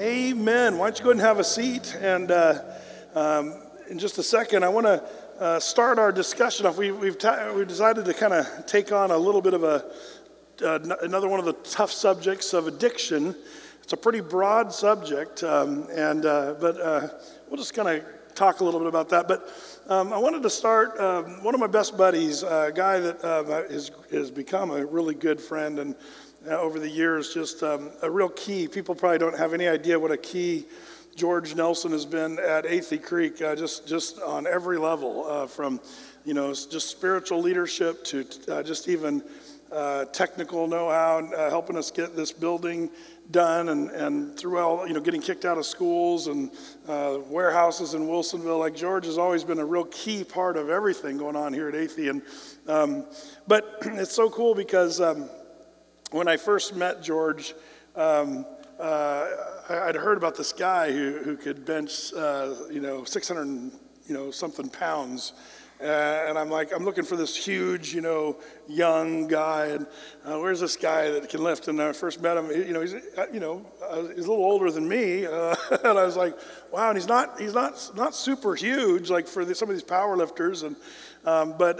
Amen. Why don't you go ahead and have a seat? And uh, um, in just a second, I want to uh, start our discussion off. We, we've, ta- we've decided to kind of take on a little bit of a uh, n- another one of the tough subjects of addiction. It's a pretty broad subject, um, and uh, but uh, we'll just kind of talk a little bit about that. But um, I wanted to start. Um, one of my best buddies, a guy that uh, has, has become a really good friend, and over the years, just um, a real key. People probably don't have any idea what a key George Nelson has been at Athey Creek, uh, just just on every level, uh, from you know just spiritual leadership to uh, just even uh, technical know-how, uh, helping us get this building done, and and throughout you know getting kicked out of schools and warehouses in Wilsonville. Like George has always been a real key part of everything going on here at Athey, and um, but it's so cool because. Um, when I first met George, um, uh, I'd heard about this guy who, who could bench, uh, you know, 600, you know, something pounds. Uh, and I'm like, I'm looking for this huge, you know, young guy. And uh, where's this guy that can lift? And I first met him, you know, he's, uh, you know, uh, he's a little older than me. And I was like, wow. And he's not, he's not, not super huge like for the, some of these power lifters. And, um, but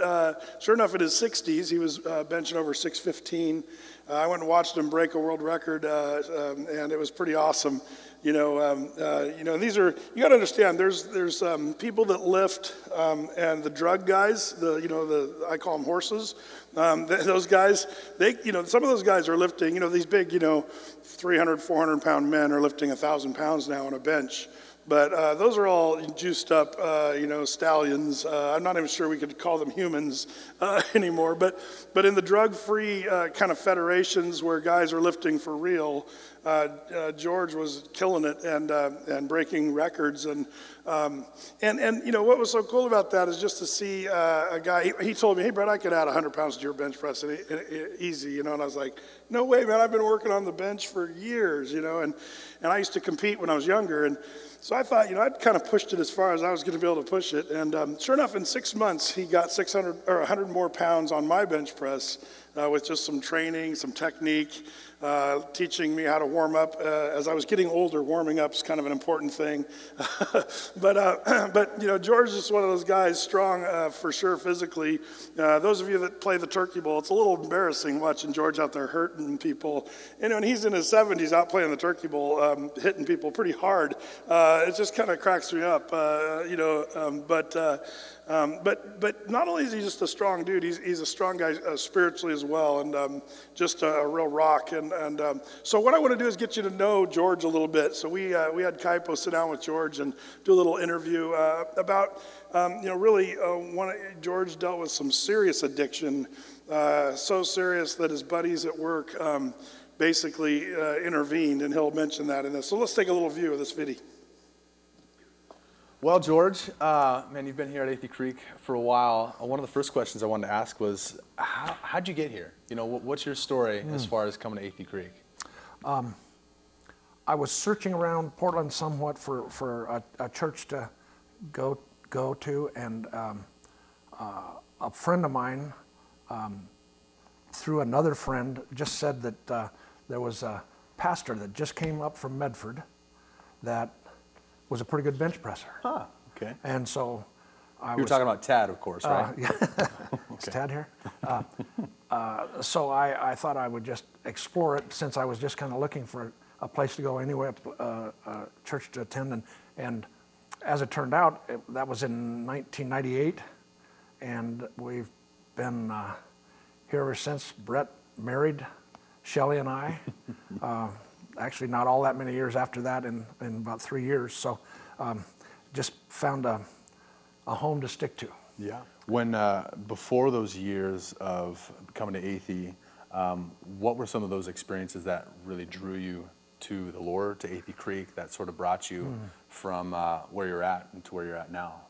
sure enough, in his 60s, he was benching over 615. Uh, I went and watched him break a world record, uh, um, and it was pretty awesome. You know, um, uh, you know, these are you got to understand. There's there's um, people that lift, um, and the drug guys, the you know the I call them horses. Um, those guys, they you know some of those guys are lifting. You know, these big you know 300, 400 pound men are lifting a thousand pounds now on a bench. But uh, those are all juiced up, uh, you know, stallions. Uh, I'm not even sure we could call them humans uh, anymore. But, but in the drug-free uh, kind of federations where guys are lifting for real, uh, George was killing it and, and breaking records. And, um, and, and, you know, what was so cool about that is just to see a guy, he, he, told me, hey, Brett, I could add 100 pounds to your bench press and, and, and easy, you know. And I was like, no way, man, I've been working on the bench for years, you know. And, and I used to compete when I was younger. And, so I thought, you know, I'd kind of pushed it as far as I was going to be able to push it. And um, sure enough, in six months, he got 600 or 100 more pounds on my bench press uh, with just some training, some technique, uh, teaching me how to warm up. Uh, as I was getting older, warming up is kind of an important thing. but, uh, but, you know, George is one of those guys, strong uh, for sure physically. Uh, those of you that play the turkey bowl, it's a little embarrassing watching George out there hurting people. You know, and when he's in his 70s out playing the turkey bowl, um, hitting people pretty hard, it just kind of cracks me up, you know. Um, but, um, but, but not only is he just a strong dude, he's, he's a strong guy uh, spiritually as well, and um, just a, a, real rock. And, and um, so, what I want to do is get you to know George a little bit. So, we, uh, we had Kaipo sit down with George and do a little interview uh, about, um, you know, really, uh, one, George dealt with some serious addiction, uh, so serious that his buddies at work um, basically uh, intervened, and he'll mention that in this. So, let's take a little view of this video. Well, George, uh, man, you've been here at Athey Creek for a while. Uh, one of the first questions I wanted to ask was, how, how'd you get here? You know, what, what's your story mm. as far as coming to Athey Creek? Um, I was searching around Portland somewhat for, for a, a church to go, go to, and um, uh, a friend of mine, um, through another friend, just said that uh, there was a pastor that just came up from Medford that was a pretty good bench presser. Huh, okay. And so I you were was, talking about Tad, of course, right? Uh, yeah. Is Tad here? Uh, uh, so I, I, thought I would just explore it since I was just kind of looking for a place to go anyway, uh, a church to attend. And, and as it turned out, it, that was in 1998. And we've been uh, here ever since. Brett married Shelly and I. Uh, actually not all that many years after that, in, in about three years. So um, just found a, a home to stick to. Yeah. When uh, before those years of coming to Athey, um, what were some of those experiences that really drew you to the Lord, to Athey Creek, that sort of brought you mm. from uh, where you're at to where you're at now?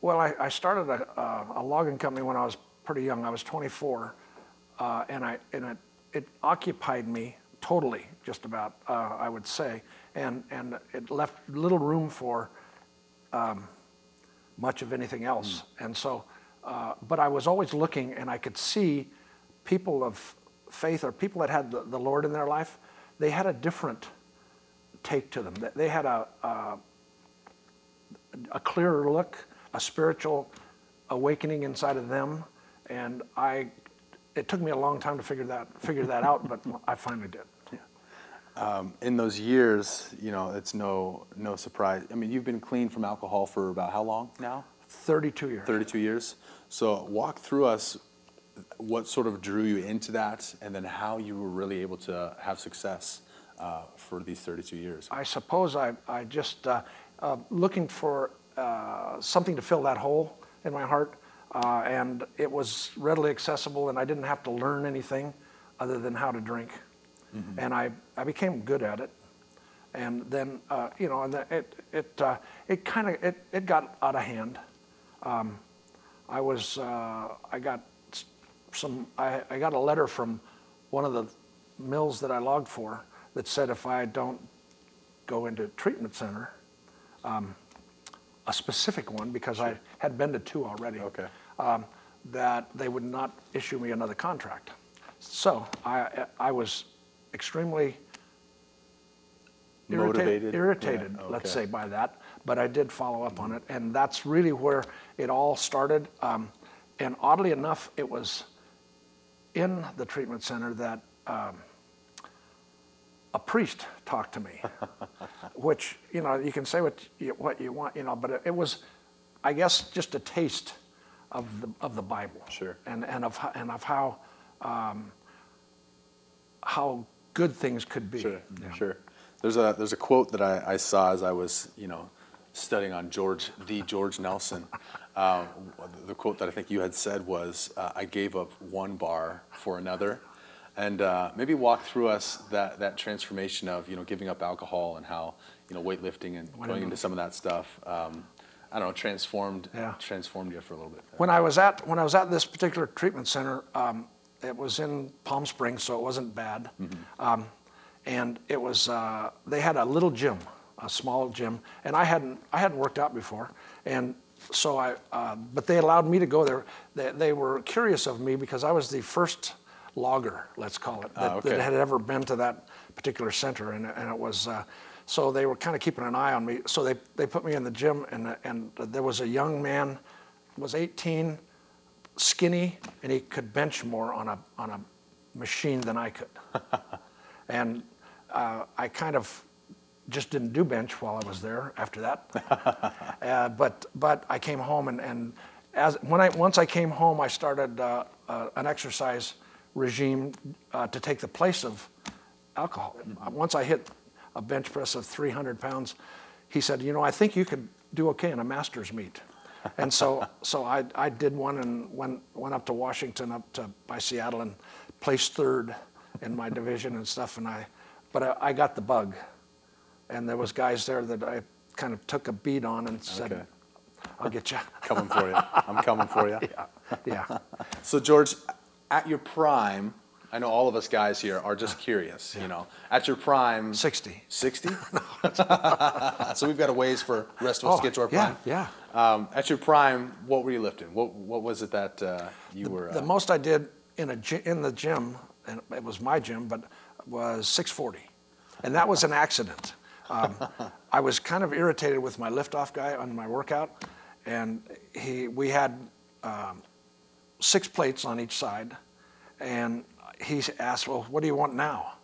Well, I, I started a, a, logging company when I was pretty young. I was 24, uh, and I and it, it occupied me totally, just about, uh, I would say, and, and it left little room for um, much of anything else. Mm. And so, uh, but I was always looking, and I could see people of faith or people that had the, the Lord in their life, they had a different take to them. They- had a, a, a clearer look, a spiritual awakening inside of them, and I. It took me a long time to figure that figure that out, but I finally did. In those years, you know, it's no no surprise. I mean, you've been clean from alcohol for about how long now? 32 years. 32 years. So walk through us what sort of drew you into that, and then how you were really able to have success uh, for these 32 years. I suppose I, I just uh, uh, looking for uh, something to fill that hole in my heart, uh, and it was readily accessible, and I didn't have to learn anything other than how to drink, and I, I became good at it, and then uh, you know, and then it it uh, it kind of it, it got out of hand. Um, I was uh, I got some I, I got a letter from one of the mills that I logged for that said if I don't go into treatment center, um, a specific one because I had been to two already. Okay. Um, that they would not issue me another contract. So I I was extremely irritated, Motivated? irritated Yeah, let's say by that, but I did follow up on it, and that's really where it all started. Um, and oddly enough, it was in the treatment center that um, a priest talked to me, which you know you can say what you, what you want, you know, but it, it was, I guess, just a taste of the of the Bible, Sure. and and of and of how um, how good things could be. Sure, Yeah. sure. There's a there's a quote that I, I saw as I was you know studying on George the George Nelson. Um, the quote that I think you had said was, uh, "I gave up one bar for another," and uh, maybe walk through us that that transformation of you know giving up alcohol and how you know weightlifting and going into some of that stuff. Um, I don't know, transformed Yeah. transformed you for a little bit. When I was at when I was at this particular treatment center, um, it was in Palm Springs, so it wasn't bad. Um, and it was uh, they had a little gym, a small gym, and I hadn't I hadn't worked out before, and so I uh, but they allowed me to go there. They, they were curious of me because I was the first logger, let's call it, that, Ah, okay. that had ever been to that particular center, and, and it was. Uh, so they were kind of keeping an eye on me. So they, they put me in the gym, and, and there was a young man, was 18, skinny, and he could bench more on a, on a machine than I could. and uh, I kind of just didn't do bench while I was there after that. uh, but, but I came home, and, and as, when I, once I came home, I started uh, uh, an exercise regime uh, to take the place of alcohol. Once I hit a bench press of 300 pounds, he said, "You know, I think you could do okay in a masters meet." And so, so I, I did one and went went up to Washington, up to by Seattle, and placed third in my division and stuff. And I, but I, I got the bug, and there was guys there that I kind of took a beat on and said, Okay. "I'll get you." Coming for you. I'm coming for you. yeah. So George, at your prime, I know all of us guys here are just curious. You know, at your prime, 60. 60? so we've got a ways for the rest of us to get to our Oh, yeah, prime. yeah. Um, at your prime, what were you lifting? What What was it that uh, you were? The uh, most I did in a in the gym, and it was my gym, but was 640, and that was an accident. Um, I was kind of irritated with my liftoff guy on my workout, and he we had um, six plates on each side, and he asked, "Well, what do you want now?"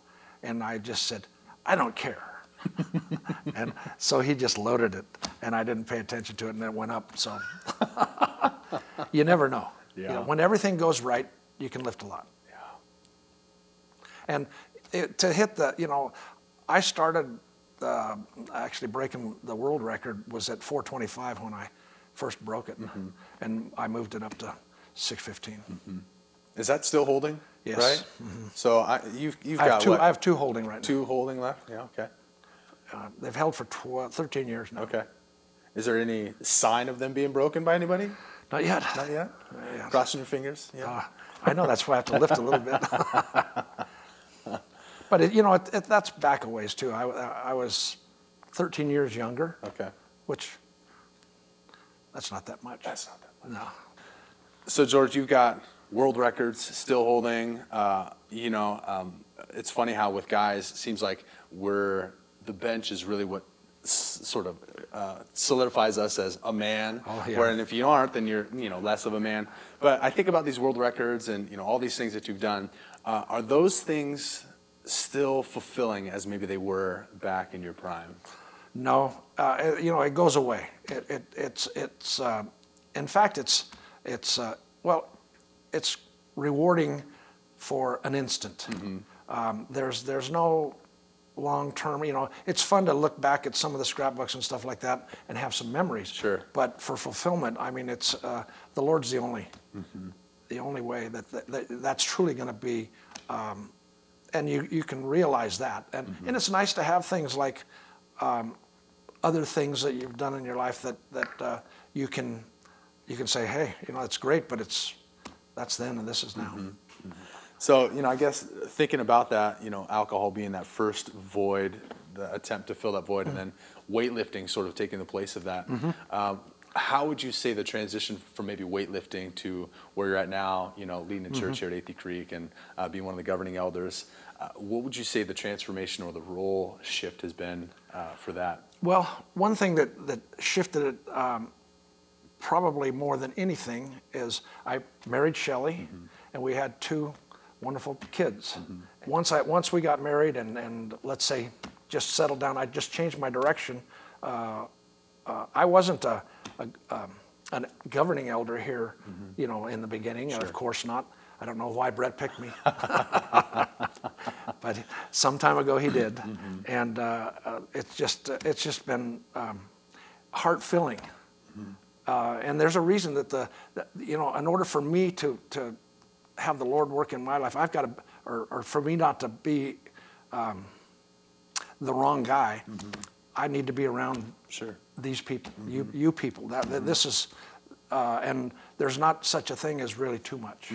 And I just said, "I don't care." and so he just loaded it, and I didn't pay attention to it, and it went up. So you never know. You know, Yeah. when everything goes right, you can lift a lot. Yeah. And it, to hit the, you know, I started uh, actually breaking the world record was at 425 when I first broke it, Mm-hmm. and I moved it up to 615. is that still holding? Yes. Right. So I, you've you've I have got two. what? I have two holding right two holding left. Yeah. Okay. Uh, they've held for 12, 13 years now. Okay. Is there any sign of them being broken by anybody? Not yet. Not yet. yet. Crossing your fingers. Yeah. Uh, I know that's why I have to lift a little bit. but it, you know, it, it, that's back a ways too. I, I was 13 years younger, okay. which that's not that much. That's not that much. No. So George, you've got world records still holding. Uh, you know, um, it's funny how with guys, it seems like we're the bench is really what s- sort of uh, solidifies us as a man. Oh, yeah. Where, and if you aren't, then you're you know less of a man. But I think about these world records and you know all these things that you've done. Uh, are those things still fulfilling as maybe they were back in your prime? No, uh, it- you know, it goes away. It, it, it's, it's, uh, in fact, it's, it's, uh, well, it's rewarding for an instant. Um, there's, there's no long term, you know, it's fun to look back at some of the scrapbooks and stuff like that and have some memories. Sure. But for fulfillment, I mean, it's, uh, the Lord's the only, the only way that, that, that that's truly going to be, um, and you, you can realize that. And, and it's nice to have things like, um, other things that you've done in your life that that uh, you can you can say, hey, you know, it's great, but it's that's then and this is now. So, you know, I guess thinking about that, you know, alcohol being that first void, the attempt to fill that void, and then weightlifting sort of taking the place of that. Um, how would you say the transition from maybe weightlifting to where you're at now, you know, leading a church here at Athey Creek and uh, being one of the governing elders, uh, what would you say the transformation or the role shift has been uh, for that? Well, one thing that that shifted it um, probably more than anything is I married Shelley, and we had two wonderful kids. Once I once we got married and and let's say just settled down, I just changed my direction. Uh, uh, I wasn't a, a um, governing elder here, you know, in the beginning. Of course not. I don't know why Brett picked me, but some time ago he did, and uh, uh, it's just uh, it's just been um, heart filling. Uh, and there's a reason that the, that, you know, in order for me to, to have the Lord work in my life, I've got to, or, or for me not to be um, the wrong guy, I need to be around Sure. these people, you, you people. That, that this is, uh, and there's not such a thing as really too much.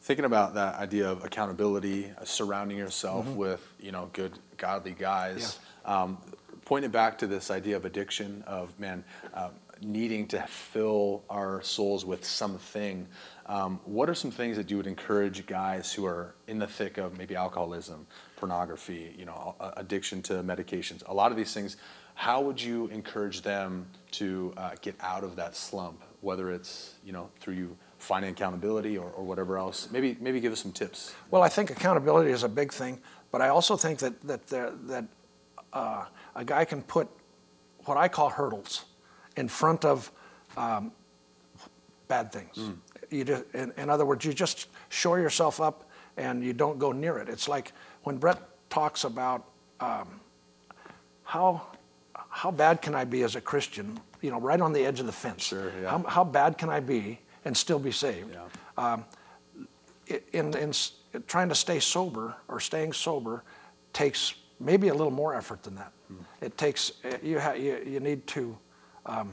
thinking about that idea of accountability, uh, surrounding yourself Mm-hmm. with you know good godly guys. Um, pointing back to this idea of addiction of man uh, needing to fill our souls with something. Um, what are some things that you would encourage guys who are in the thick of maybe alcoholism, pornography, you know, addiction to medications, a lot of these things? How would you encourage them to uh, get out of that slump, whether it's you know through you finding accountability or, or whatever else? Maybe maybe give us some tips. Well, I think accountability is a big thing, but I also think that that there, that uh, a guy can put what I call hurdles in front of um, bad things. You just, in, in other words, you just shore yourself up and you don't go near it. It's like when Brett talks about um, how how bad can I be as a Christian? You know, right on the edge of the fence. Sure, yeah. How, how bad can I be and still be saved? Yeah. in, in s- trying to stay sober or staying sober takes maybe a little more effort than that. It takes uh, you, ha- you you need to, um,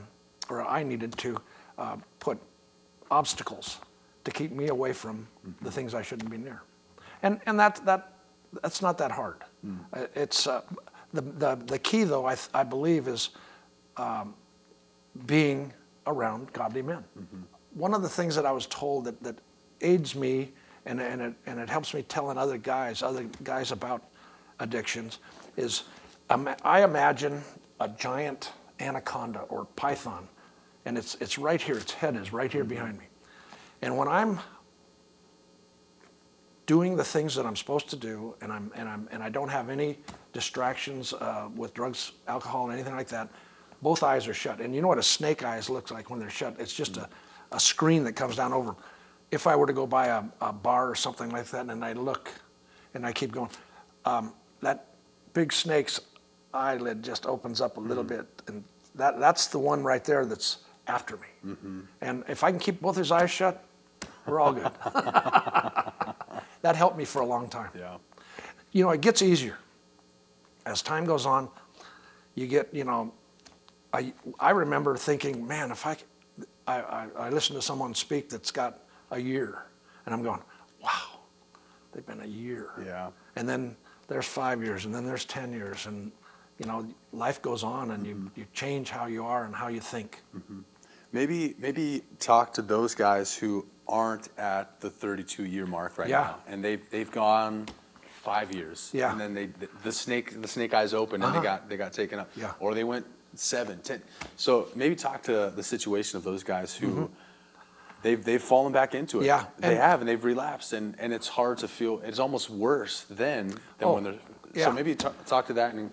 or I needed to uh, put obstacles to keep me away from the things I shouldn't be near, and and that that that's not that hard. Uh, It's uh, the, the the key though I th- I believe is um, being around godly men. One of the things that I was told that, that aids me and, and, it, and it helps me telling other guys, other guys about addictions, is ima- I imagine a giant anaconda or python, and it's, it's right here, its head is right here behind me. And when I'm doing the things that I'm supposed to do, and I'm and I'm and I don't have any distractions uh, with drugs, alcohol, and anything like that. Both eyes are shut, and you know what a snake eyes looks like when they're shut. It's just a, a screen that comes down over. If I were to go by a, a bar or something like that, and I look, and I keep going, um, that big snake's eyelid just opens up a little mm. bit, and that that's the one right there that's after me. Mm-hmm. And if I can keep both his eyes shut, we're all good. that helped me for a long time. Yeah. You know, it gets easier. As time goes on, you get, you know, I, I remember thinking, man, if I—I—I listen to someone speak that's got a year, and I'm going, wow, they've been a year. Yeah. And then there's five years, and then there's 10 years, and, you know, life goes on, and Mm-hmm. you, you change how you are and how you think. Maybe maybe talk to those guys who aren't at the 32 year mark right Yeah. now, and they've they've gone five years. Yeah. And then they, the, the snake, the snake eyes opened and Uh-huh. they got, they got taken up. Yeah. Or they went seven, ten. So maybe talk to the situation of those guys who they've, they've fallen back into it. Mm-hmm. Yeah, They and- have, and they've relapsed and, and it's hard to feel, it's almost worse then than Oh, when they're, yeah. so maybe talk, talk to that and,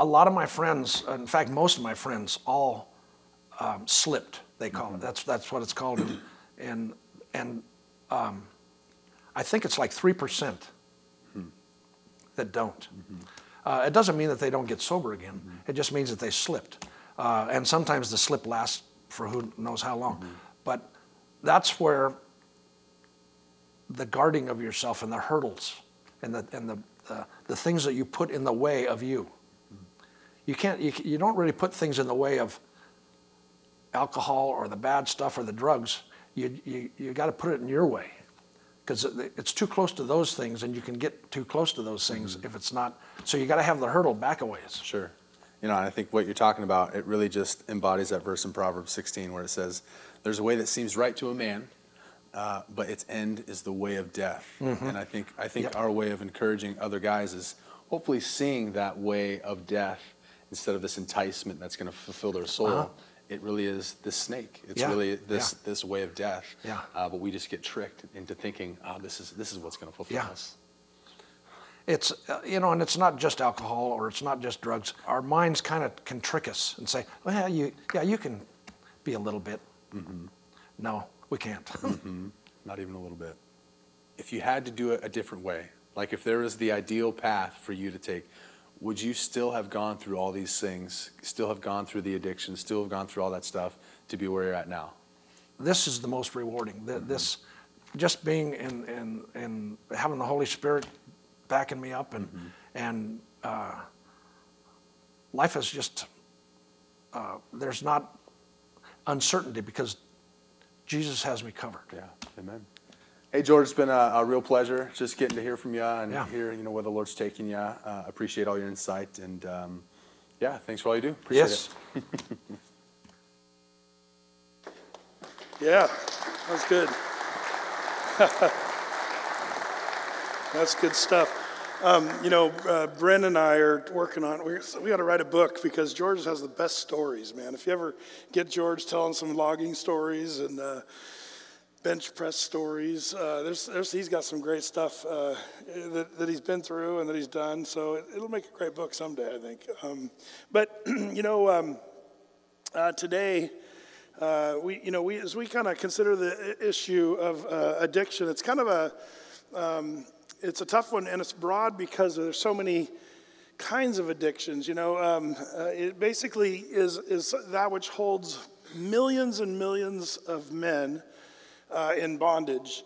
a lot of my friends, in fact, most of my friends, all um, slipped. They call it. That's that's what it's called, and and, and um, I think it's like three percent that don't. Uh, it doesn't mean that they don't get sober again. It just means that they slipped, uh, and sometimes the slip lasts for who knows how long. But that's where the guarding of yourself and the hurdles and the and the uh, the things that you put in the way of you you can't you, you don't really put things in the way of alcohol or the bad stuff or the drugs you you, you got to put it in your way because it's too close to those things and you can get too close to those things if it's not so you got to have the hurdle back a ways Sure. You know, and I think what you're talking about, it really just embodies that verse in Proverbs 16 where it says, There's a way that seems right to a man, uh, but its end is the way of death. And I think, I think Yep. our way of encouraging other guys is hopefully seeing that way of death instead of this enticement that's going to fulfill their soul. Uh-huh. It really is this snake. It's Yeah. really this Yeah. this way of death. Yeah. Uh, but we just get tricked into thinking, oh, this is this is what's going to fulfill Yeah. us. it's uh, you know and it's not just alcohol or it's not just drugs our minds kind of can trick us and say well you yeah you can be a little bit no we can't Not even a little bit. If you had to do it a different way, like if there was the ideal path for you to take, would you still have gone through all these things, still have gone through the addiction, still have gone through all that stuff to be where you're at now? this is the most rewarding. Th- This, just being in, in, in having the Holy Spirit backing me up, and and uh, life is just uh, there's not uncertainty because Jesus has me covered. Yeah, amen. Hey, George, it's been a, a real pleasure just getting to hear from you and Yeah. hear, you know, where the Lord's taking you. Uh, appreciate all your insight and, um, yeah, thanks for all you do. Appreciate yes, it. Yeah, that's good. that's good stuff. Um, you know, uh, Bren and I are working on. We're, we got to write a book because George has the best stories, man. If you ever get George telling some logging stories and uh, bench press stories, uh, there's, there's, he's got some great stuff uh, that, that he's been through and that he's done. So it, it'll make a great book someday, I think. Um, but you know, um, uh, today. Uh, we, you know, we, as we kind of consider the issue of uh, addiction, it's kind of a, um, it's a tough one, and it's broad because there's so many kinds of addictions. You know, um, uh, it basically is is that which holds millions and millions of men uh, in bondage.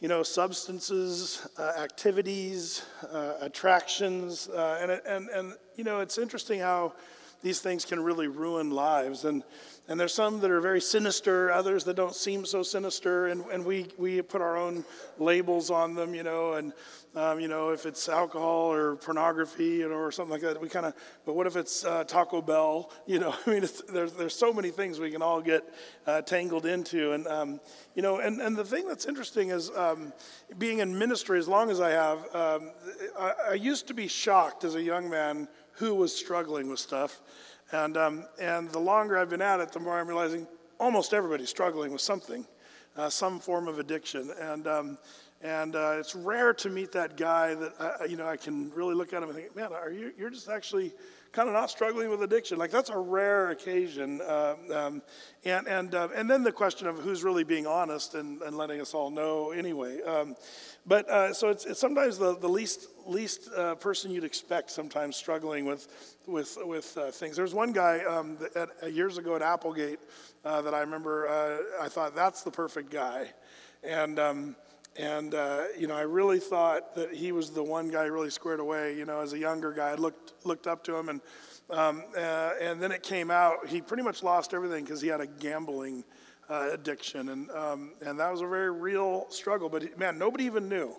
You know, substances, uh, activities, uh, attractions, uh, and, and, and, you know, it's interesting how these things can really ruin lives. And, and there's some that are very sinister, others that don't seem so sinister, and, and we, we put our own labels on them, you know, and, um, you know, if it's alcohol or pornography, you know, or something like that, we kind of, but what if it's uh, Taco Bell, you know, I mean, there's, there's so many things we can all get uh, tangled into, and, um, you know, and, and the thing that's interesting is um, being in ministry as long as I have, um, I, I used to be shocked as a young man who was struggling with stuff. And, um, and the longer I've been at it, the more I'm realizing almost everybody's struggling with something, uh, some form of addiction. And, um, and uh, it's rare to meet that guy that, you know, I can really look at him and think, man, are you, you're just actually kind of not struggling with addiction. Like that's a rare occasion. Uh, um, and, and, uh, and then the question of who's really being honest and, and letting us all know anyway. But uh, so it's, it's sometimes the, the least, least uh, person you'd expect sometimes struggling with, with, with uh, things. There was one guy um, that, at, uh, years ago at Applegate uh, that I remember, uh, I thought that's the perfect guy. And, um, and you know, I really thought that he was the one guy really squared away. You know, as a younger guy, I looked looked up to him, and um, and then it came out he pretty much lost everything because he had a gambling uh, addiction, and um, and that was a very real struggle. But man, nobody even knew.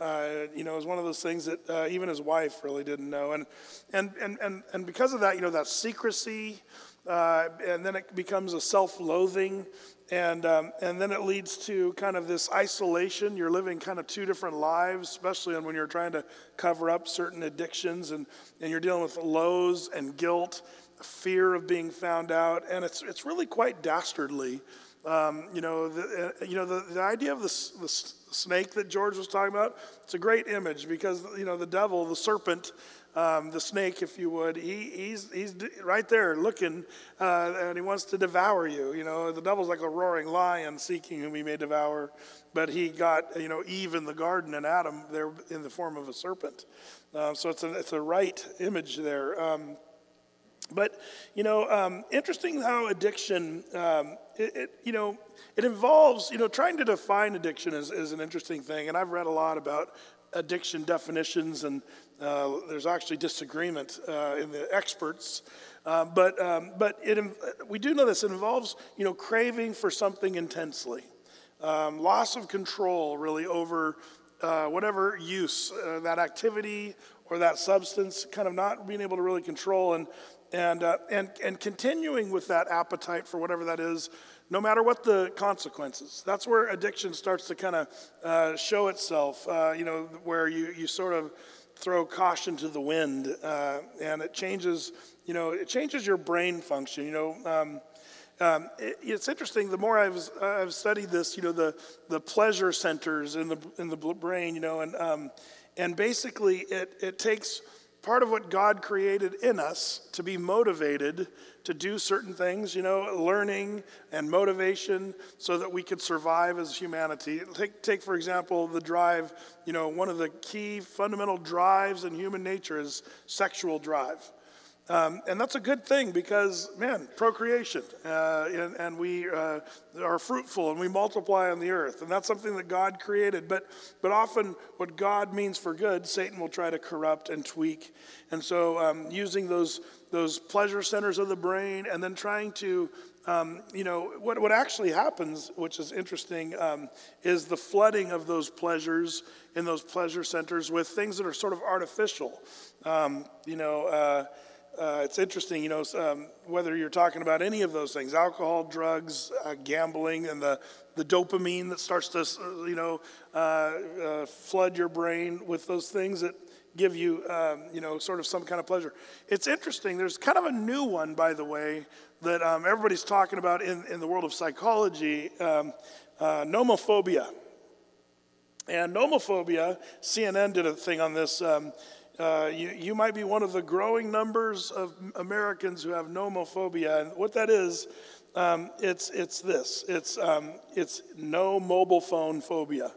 Uh, you know, it was one of those things that uh, even his wife really didn't know, and and and and and because of that, you know, that secrecy uh, and then it becomes a self loathing, and, um, and then it leads to kind of this isolation. You're living kind of two different lives, especially when you're trying to cover up certain addictions, and, and you're dealing with lows and guilt, fear of being found out, and it's, it's really quite dastardly. Um, you know, the, uh, you know the, the idea of the, the snake that George was talking about, it's a great image because, you know, the devil, the serpent, um, the snake, if you would, he, he's, he's right there looking uh, and he wants to devour you. You know, the devil's like a roaring lion seeking whom he may devour, but he got, you know, Eve in the garden and Adam there in the form of a serpent. Uh, so it's a, it's a right image there. Um, but, you know, um, interesting how addiction, um, it, it, you know, it involves, you know, trying to define addiction is, is an interesting thing. And I've read a lot about addiction definitions, and uh, there's actually disagreement uh, in the experts. Uh, but um, but it, we do know this. It involves, you know, craving for something intensely, um, loss of control, really, over uh, whatever use, uh, that activity or that substance, kind of not being able to really control. And and, uh, and, and continuing with that appetite for whatever that is, no matter what the consequences. That's where addiction starts to kind of uh, show itself, uh, you know, where you, you sort of throw caution to the wind uh, and it changes, you know, it changes your brain function. You know, um, um, it, it's interesting. The more I've, I've studied this, you know, the, the pleasure centers in the, in the brain, you know, and, um, and basically it, it takes part of what God created in us to be motivated to do certain things, you know, learning and motivation so that we could survive as humanity. Take, take, for example, the drive, you know, one of the key fundamental drives in human nature is sexual drive. Um, and that's a good thing because, man, procreation, uh, and, and, we uh, are fruitful and we multiply on the earth. And that's something that God created. But, but often, what God means for good, Satan will try to corrupt and tweak. And so, um, using those, those pleasure centers of the brain and then trying to, um, you know, what, what actually happens, which is interesting, um, is the flooding of those pleasures in those pleasure centers with things that are sort of artificial. Um, you know, uh, uh, it's interesting, you know, um, whether you're talking about any of those things alcohol, drugs, uh, gambling, and the, the dopamine that starts to, uh, you know, uh, uh, flood your brain with those things that give you, um, you know, sort of some kind of pleasure. It's interesting. There's kind of a new one, by the way, that um, everybody's talking about in, in the world of psychology um, uh, nomophobia. And nomophobia, CNN did a thing on this. Uh, you, you might be one of the growing numbers of Americans who have nomophobia. And what that is, um, it's, it's this it's, um, it's no mobile phone phobia.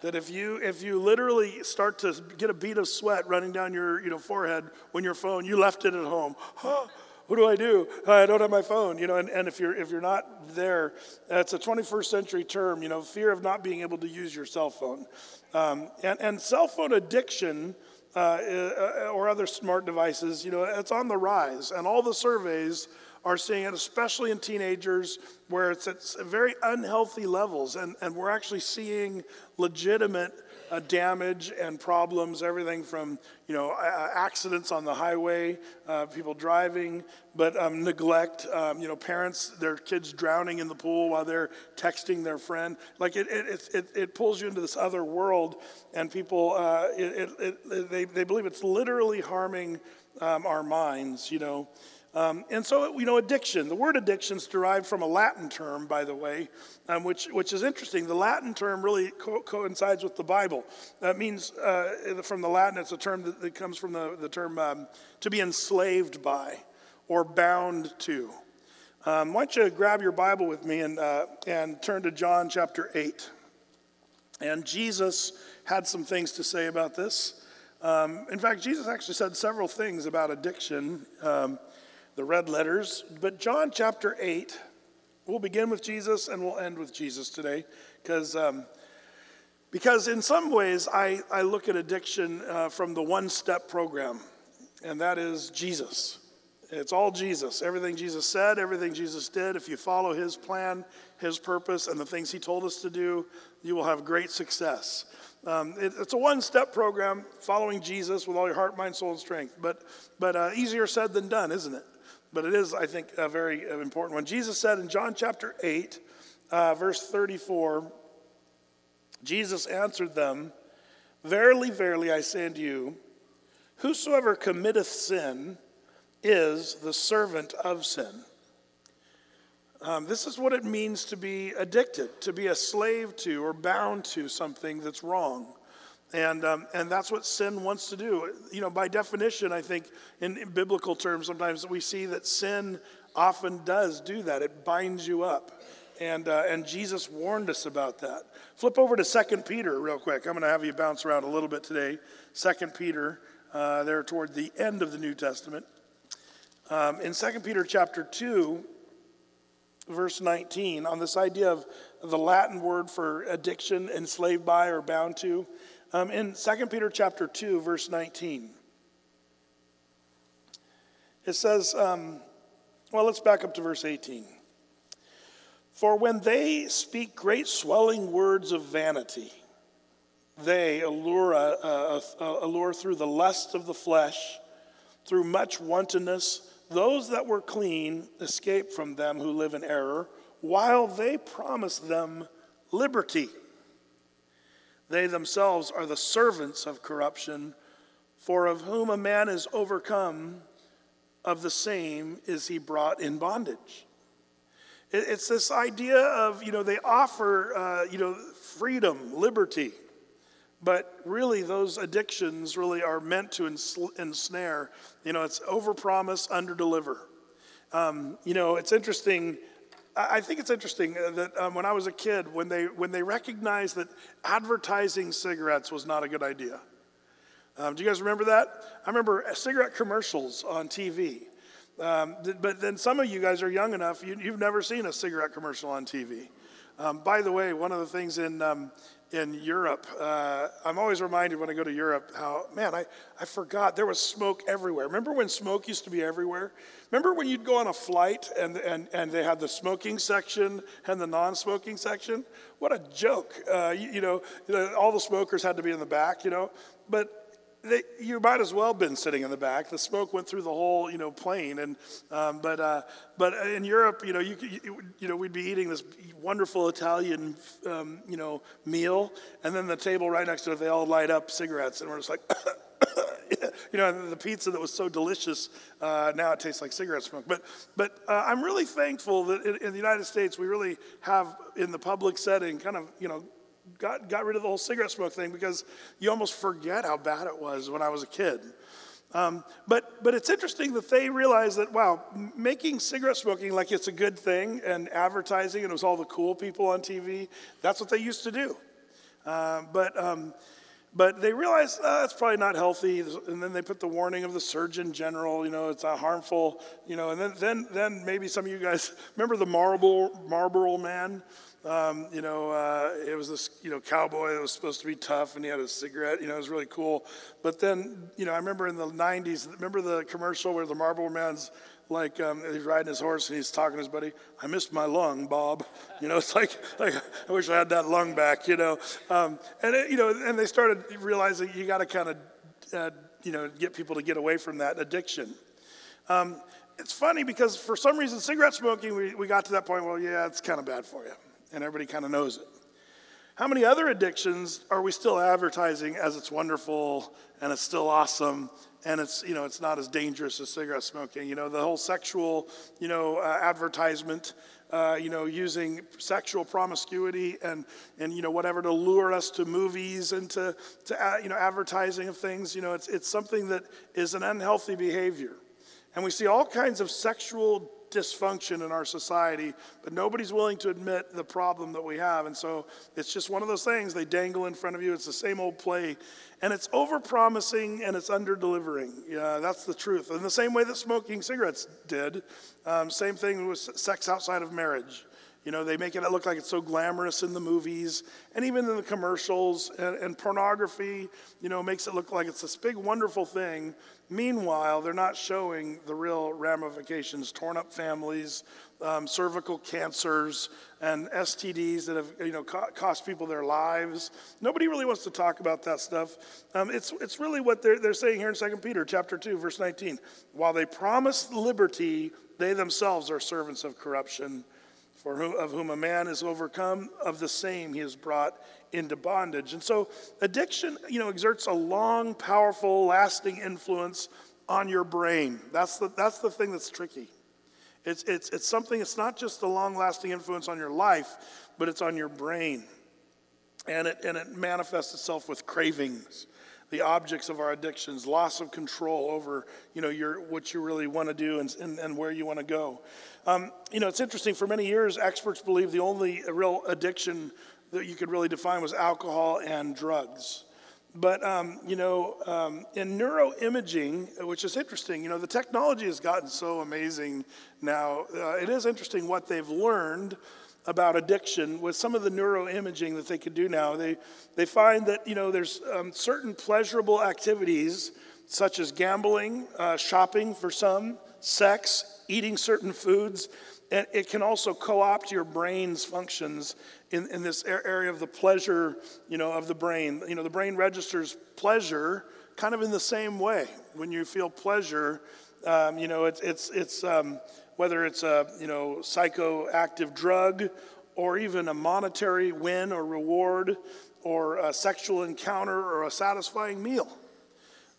That if you, if you literally start to get a bead of sweat running down your you know, forehead when your phone, you left it at home. what do I do? I don't have my phone, you know, and, and if, you're, if you're not there, it's a 21st century term, you know, fear of not being able to use your cell phone. Um, and, and cell phone addiction uh, uh, or other smart devices, you know, it's on the rise. And all the surveys are seeing it, especially in teenagers, where it's at very unhealthy levels. And, and we're actually seeing legitimate uh, damage and problems, everything from you know accidents on the highway, uh, people driving, but um, neglect. Um, you know, parents, their kids drowning in the pool while they're texting their friend. Like it, it, it, it pulls you into this other world, and people, uh, it, it, they, they believe it's literally harming um, our minds. You know. Um, and so, you know, addiction, the word addiction is derived from a Latin term, by the way, um, which, which is interesting. The Latin term really co- coincides with the Bible. That means, uh, from the Latin, it's a term that, that comes from the, the term um, to be enslaved by or bound to. Um, why don't you grab your Bible with me and, uh, and turn to John chapter 8. And Jesus had some things to say about this. Um, in fact, Jesus actually said several things about addiction. The red letters. But John chapter 8, we'll begin with Jesus and we'll end with Jesus today because. Um, because in some ways, I, I look at addiction uh, from the one step program, and that is Jesus. It's all Jesus. Everything Jesus said, everything Jesus did. If you follow his plan, his purpose, and the things he told us to do, you will have great success. Um, it, it's a one step program, following Jesus with all your heart, mind, soul, and strength. But, but uh, easier said than done, isn't it? But it is, I think, a very uh, important one. Jesus said in John chapter 8, uh, verse 34, Jesus answered them, Verily, verily, I say unto you, whosoever committeth sin is the servant of sin. Um, this is what it means to be addicted, to be a slave to or bound to something that's wrong. And, um, and that's what sin wants to do. You know, by definition, I think in, in biblical terms, sometimes we see that sin often does do that. It binds you up. And, uh, and Jesus warned us about that. Flip over to 2 Peter real quick. I'm going to have you bounce around a little bit today. 2 Peter, uh, there toward the end of the New Testament. Um, in 2 Peter chapter 2, verse 19, on this idea of the Latin word for addiction, enslaved by, or bound to. Um, in 2 Peter chapter 2, verse 19, it says, um, well, let's back up to verse 18. For when they speak great swelling words of vanity, they allure, uh, uh, uh, allure through the lust of the flesh, through much wantonness those that were clean escape from them who live in error, while they promise them liberty. They themselves are the servants of corruption, for of whom a man is overcome, of the same is he brought in bondage. It's this idea of, you know, they offer, uh, you know, freedom, liberty. But really, those addictions really are meant to ensnare. You know, it's overpromise, underdeliver. Um, you know, it's interesting. I think it's interesting uh, that um, when I was a kid, when they when they recognized that advertising cigarettes was not a good idea. Um, do you guys remember that? I remember cigarette commercials on TV. Um, but then some of you guys are young enough, you, have never seen a cigarette commercial on TV. Um, by the way, one of the things in, um, in Europe. Uh, I'm always reminded when I go to Europe how, man, I, I forgot there was smoke everywhere. Remember when smoke used to be everywhere? Remember when you'd go on a flight and, and, and they had the smoking section and the non smoking section? What a joke. Uh, you, you, know, you know, all the smokers had to be in the back, you know. But they, you might as well have been sitting in the back. The smoke went through the whole, you know, plane. And um, but uh, but in Europe, you know, you, you, you know, we'd be eating this wonderful Italian, um, you know, meal, and then the table right next to it, they all light up cigarettes, and we're just like. you know, the pizza that was so delicious, uh, now it tastes like cigarette smoke. But, but uh, I'm really thankful that in, in, the United States, we really have, in the public setting, kind of, you know, got, got rid of the whole cigarette smoke thing because you almost forget how bad it was when I was a kid. Um, but, but it's interesting that they realize that, wow, making cigarette smoking like it's a good thing and advertising, and it was all the cool people on TV, that's what they used to do. Uh, but, um, but they realized uh, that's probably not healthy. And then they put the warning of the Surgeon General, you know, it's a harmful, you know, and then, then, then maybe some of you guys remember the Marlboro, Marlboro man? Um, you know, uh, it was this, you know, cowboy that was supposed to be tough and he had a cigarette, you know, it was really cool. But then, you know, I remember in the 90s, remember the commercial where the Marlboro man's like, um, he's riding his horse and he's talking to his buddy, I missed my lung, Bob. You know, it's like, like I wish I had that lung back, you know. Um, and, it, you know, and they started realizing you got to kind of, uh, you know, get people to get away from that addiction. Um, it's funny because for some reason, cigarette smoking, we, we got to that point, well, yeah, it's kind of bad for you and everybody kind of knows it. How many other addictions are we still advertising as it's wonderful and it's still awesome and it's you know it's not as dangerous as cigarette smoking? You know the whole sexual you know uh, advertisement, uh, you know using sexual promiscuity and and you know whatever to lure us to movies and to to uh, you know advertising of things. You know it's it's something that is an unhealthy behavior, and we see all kinds of sexual dysfunction in our society, but nobody's willing to admit the problem that we have. And so it's just one of those things they dangle in front of you. It's the same old play. And it's over-promising and it's under-delivering. Yeah, that's the truth. In the same way that smoking cigarettes did, um, same thing with sex outside of marriage. You know, they make it look like it's so glamorous in the movies and even in the commercials. And, and, pornography, you know, makes it look like it's this big, wonderful thing. Meanwhile, they're not showing the real ramifications torn up families, um, cervical cancers, and STDs that have, you know, co- cost people their lives. Nobody really wants to talk about that stuff. Um, it's, it's really what they're, they're saying here in 2 Peter chapter 2, verse 19. While they promise liberty, they themselves are servants of corruption. For whom, of whom a man is overcome, of the same he is brought into bondage. And so addiction, you know, exerts a long, powerful, lasting influence on your brain. That's the, that's the thing that's tricky. It's, it's, it's something, it's not just a long lasting influence on your life, but it's on your brain. And it, and it manifests itself with cravings the objects of our addictions, loss of control over, you know, your, what you really want to do and, and, and where you want to go. Um, you know, it's interesting, for many years, experts believe the only real addiction that you could really define was alcohol and drugs. But, um, you know, um, in neuroimaging, which is interesting, you know, the technology has gotten so amazing now. Uh, it is interesting what they've learned about addiction with some of the neuroimaging that they can do now. They, they find that, you know, there's um, certain pleasurable activities such as gambling, uh, shopping for some, sex, eating certain foods, and it can also co-opt your brain's functions in, in this area of the pleasure, you know, of the brain. You know, the brain registers pleasure kind of in the same way. When you feel pleasure, um, you know, it's, it's, it's um, whether it's a you know psychoactive drug or even a monetary win or reward or a sexual encounter or a satisfying meal.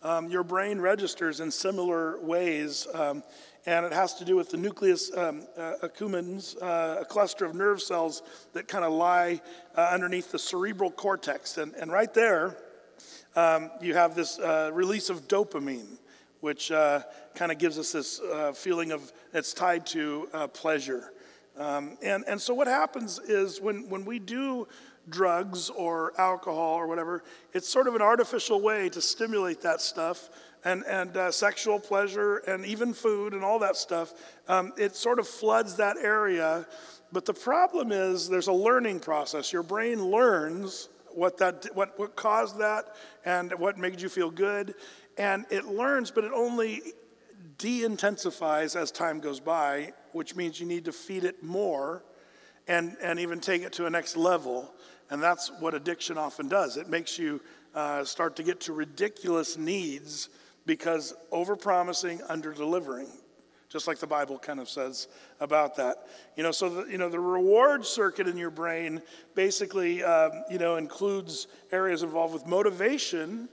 Um, your brain registers in similar ways, um, and it has to do with the nucleus um, uh, accumbens, uh, a cluster of nerve cells that kind of lie uh, underneath the cerebral cortex. And, and right there, um, you have this uh, release of dopamine which uh, kind of gives us this uh, feeling of it's tied to pleasure. Um, and, and so what happens is when, when we do drugs or alcohol or whatever, it's sort of an artificial way to stimulate that stuff and, and uh, sexual pleasure and even food and all that stuff. Um, it sort of floods that area. But the problem is there's a learning process. Your brain learns what, that, what, what caused that and what made you feel good. And it learns, but it only de intensifies as time goes by, which means you need to feed it more and, and even take it to a next level. And that's what addiction often does. It makes you uh, start to get to ridiculous needs because overpromising, under delivering, just like the Bible kind of says about that. You know, so the, you know the reward circuit in your brain basically um, you know includes areas involved with motivation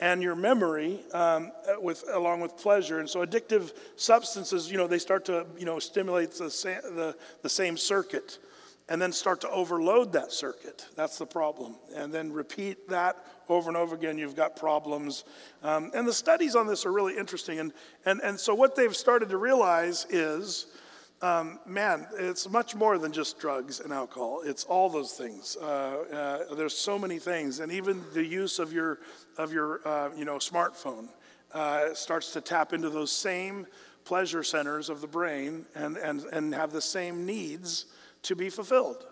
and your memory um, with, along with pleasure. And so addictive substances, you know, they start to, you know, stimulate the, the, the same circuit and then start to overload that circuit. That's the problem. And then repeat that over and over again, you've got problems. Um, and the studies on this are really interesting. And, and, and so what they've started to realize is um, man, it's much more than just drugs and alcohol. It's all those things. Uh, uh, there's so many things, and even the use of your of your uh, you know smartphone uh, starts to tap into those same pleasure centers of the brain and and and have the same needs to be fulfilled.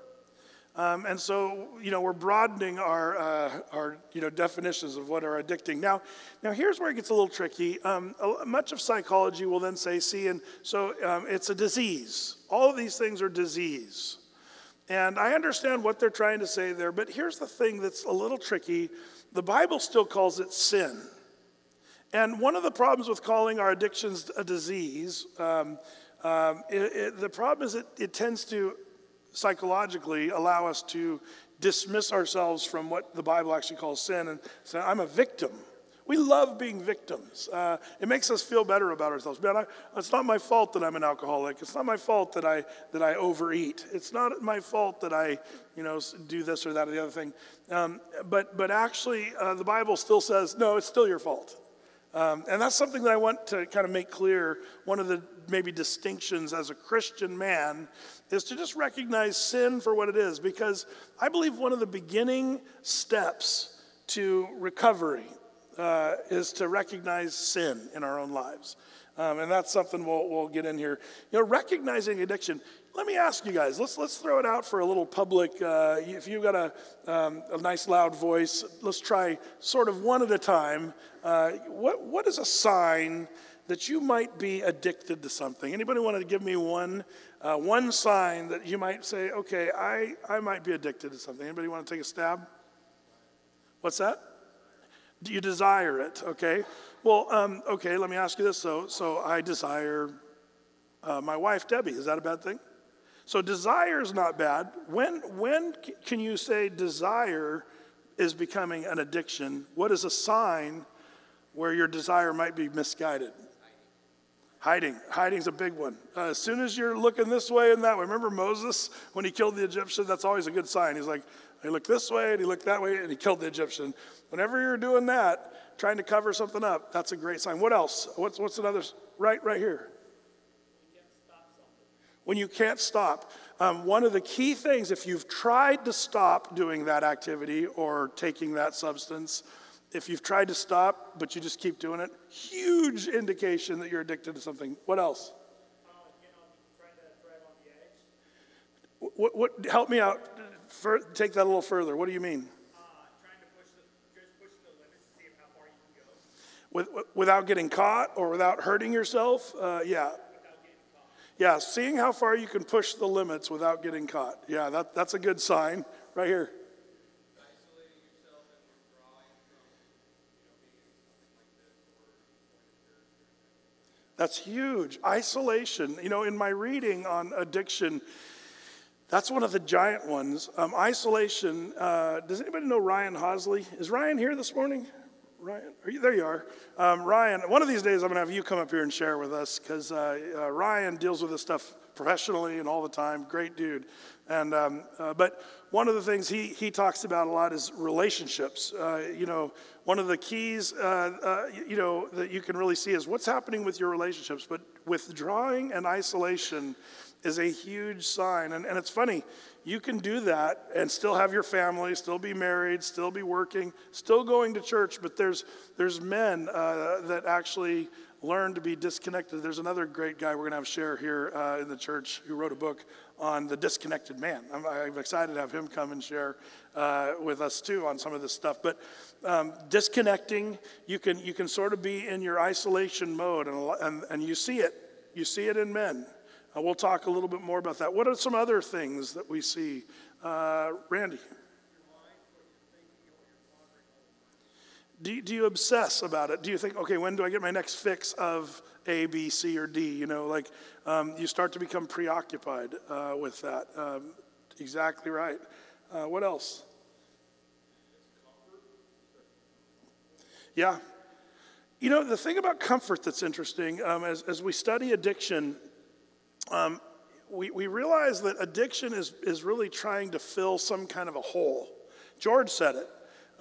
Um, and so, you know, we're broadening our, uh, our, you know, definitions of what are addicting. Now, now here's where it gets a little tricky. Um, much of psychology will then say, see, and so um, it's a disease. All of these things are disease. And I understand what they're trying to say there, but here's the thing that's a little tricky. The Bible still calls it sin. And one of the problems with calling our addictions a disease, um, um, it, it, the problem is it, it tends to psychologically allow us to dismiss ourselves from what the Bible actually calls sin and say, I'm a victim. We love being victims. Uh, it makes us feel better about ourselves. Man, I, it's not my fault that I'm an alcoholic. It's not my fault that I that I overeat. It's not my fault that I, you know, do this or that or the other thing. Um, but but actually, uh, the Bible still says no. It's still your fault. Um, and that's something that I want to kind of make clear. One of the maybe distinctions as a Christian man is to just recognize sin for what it is, because I believe one of the beginning steps to recovery uh, is to recognize sin in our own lives. Um, and that's something we'll, we'll get in here. You know, recognizing addiction. Let me ask you guys, let's, let's throw it out for a little public. Uh, if you've got a, um, a nice loud voice, let's try sort of one at a time. Uh, what, what is a sign that you might be addicted to something? Anybody want to give me one, uh, one sign that you might say, okay, I, I might be addicted to something? Anybody want to take a stab? What's that? Do you desire it? Okay. Well, um, okay, let me ask you this. So, so I desire uh, my wife, Debbie. Is that a bad thing? So desire is not bad. When, when can you say desire is becoming an addiction? What is a sign where your desire might be misguided? Hiding. Hiding's a big one. Uh, as soon as you're looking this way and that way, remember Moses when he killed the Egyptian? That's always a good sign. He's like, he looked this way and he looked that way and he killed the Egyptian. Whenever you're doing that, trying to cover something up, that's a great sign. What else? What's, what's another? Right, right here. When you can't stop. Um, one of the key things, if you've tried to stop doing that activity or taking that substance, if you've tried to stop but you just keep doing it, huge indication that you're addicted to something. What else? What, what, help me out. For, take that a little further. What do you mean? With, without getting caught or without hurting yourself? Uh, yeah. Yeah, seeing how far you can push the limits without getting caught. Yeah, that, that's a good sign right here. That's huge. Isolation. You know, in my reading on addiction, that's one of the giant ones. Um, isolation. Uh, does anybody know Ryan Hosley? Is Ryan here this morning? Ryan, you, there you are. Um, Ryan, one of these days I'm going to have you come up here and share with us because uh, uh, Ryan deals with this stuff professionally and all the time. Great dude. And, um, uh, but one of the things he, he talks about a lot is relationships. Uh, you know, one of the keys, uh, uh, you know, that you can really see is what's happening with your relationships. But withdrawing and isolation is a huge sign. And, and it's funny, you can do that and still have your family, still be married, still be working, still going to church, but there's, there's men uh, that actually learn to be disconnected. There's another great guy we're going to have share here uh, in the church who wrote a book on the disconnected man. I'm, I'm excited to have him come and share uh, with us too on some of this stuff. But um, disconnecting, you can, you can sort of be in your isolation mode, and, and, and you see it. You see it in men. Uh, we'll talk a little bit more about that. What are some other things that we see? Uh, Randy? Do you, do you obsess about it? Do you think, okay, when do I get my next fix of A, B, C, or D? You know, like um, you start to become preoccupied uh, with that. Um, exactly right. Uh, what else? Yeah. You know, the thing about comfort that's interesting, um, as, as we study addiction, um, we, we realize that addiction is, is really trying to fill some kind of a hole. George said it.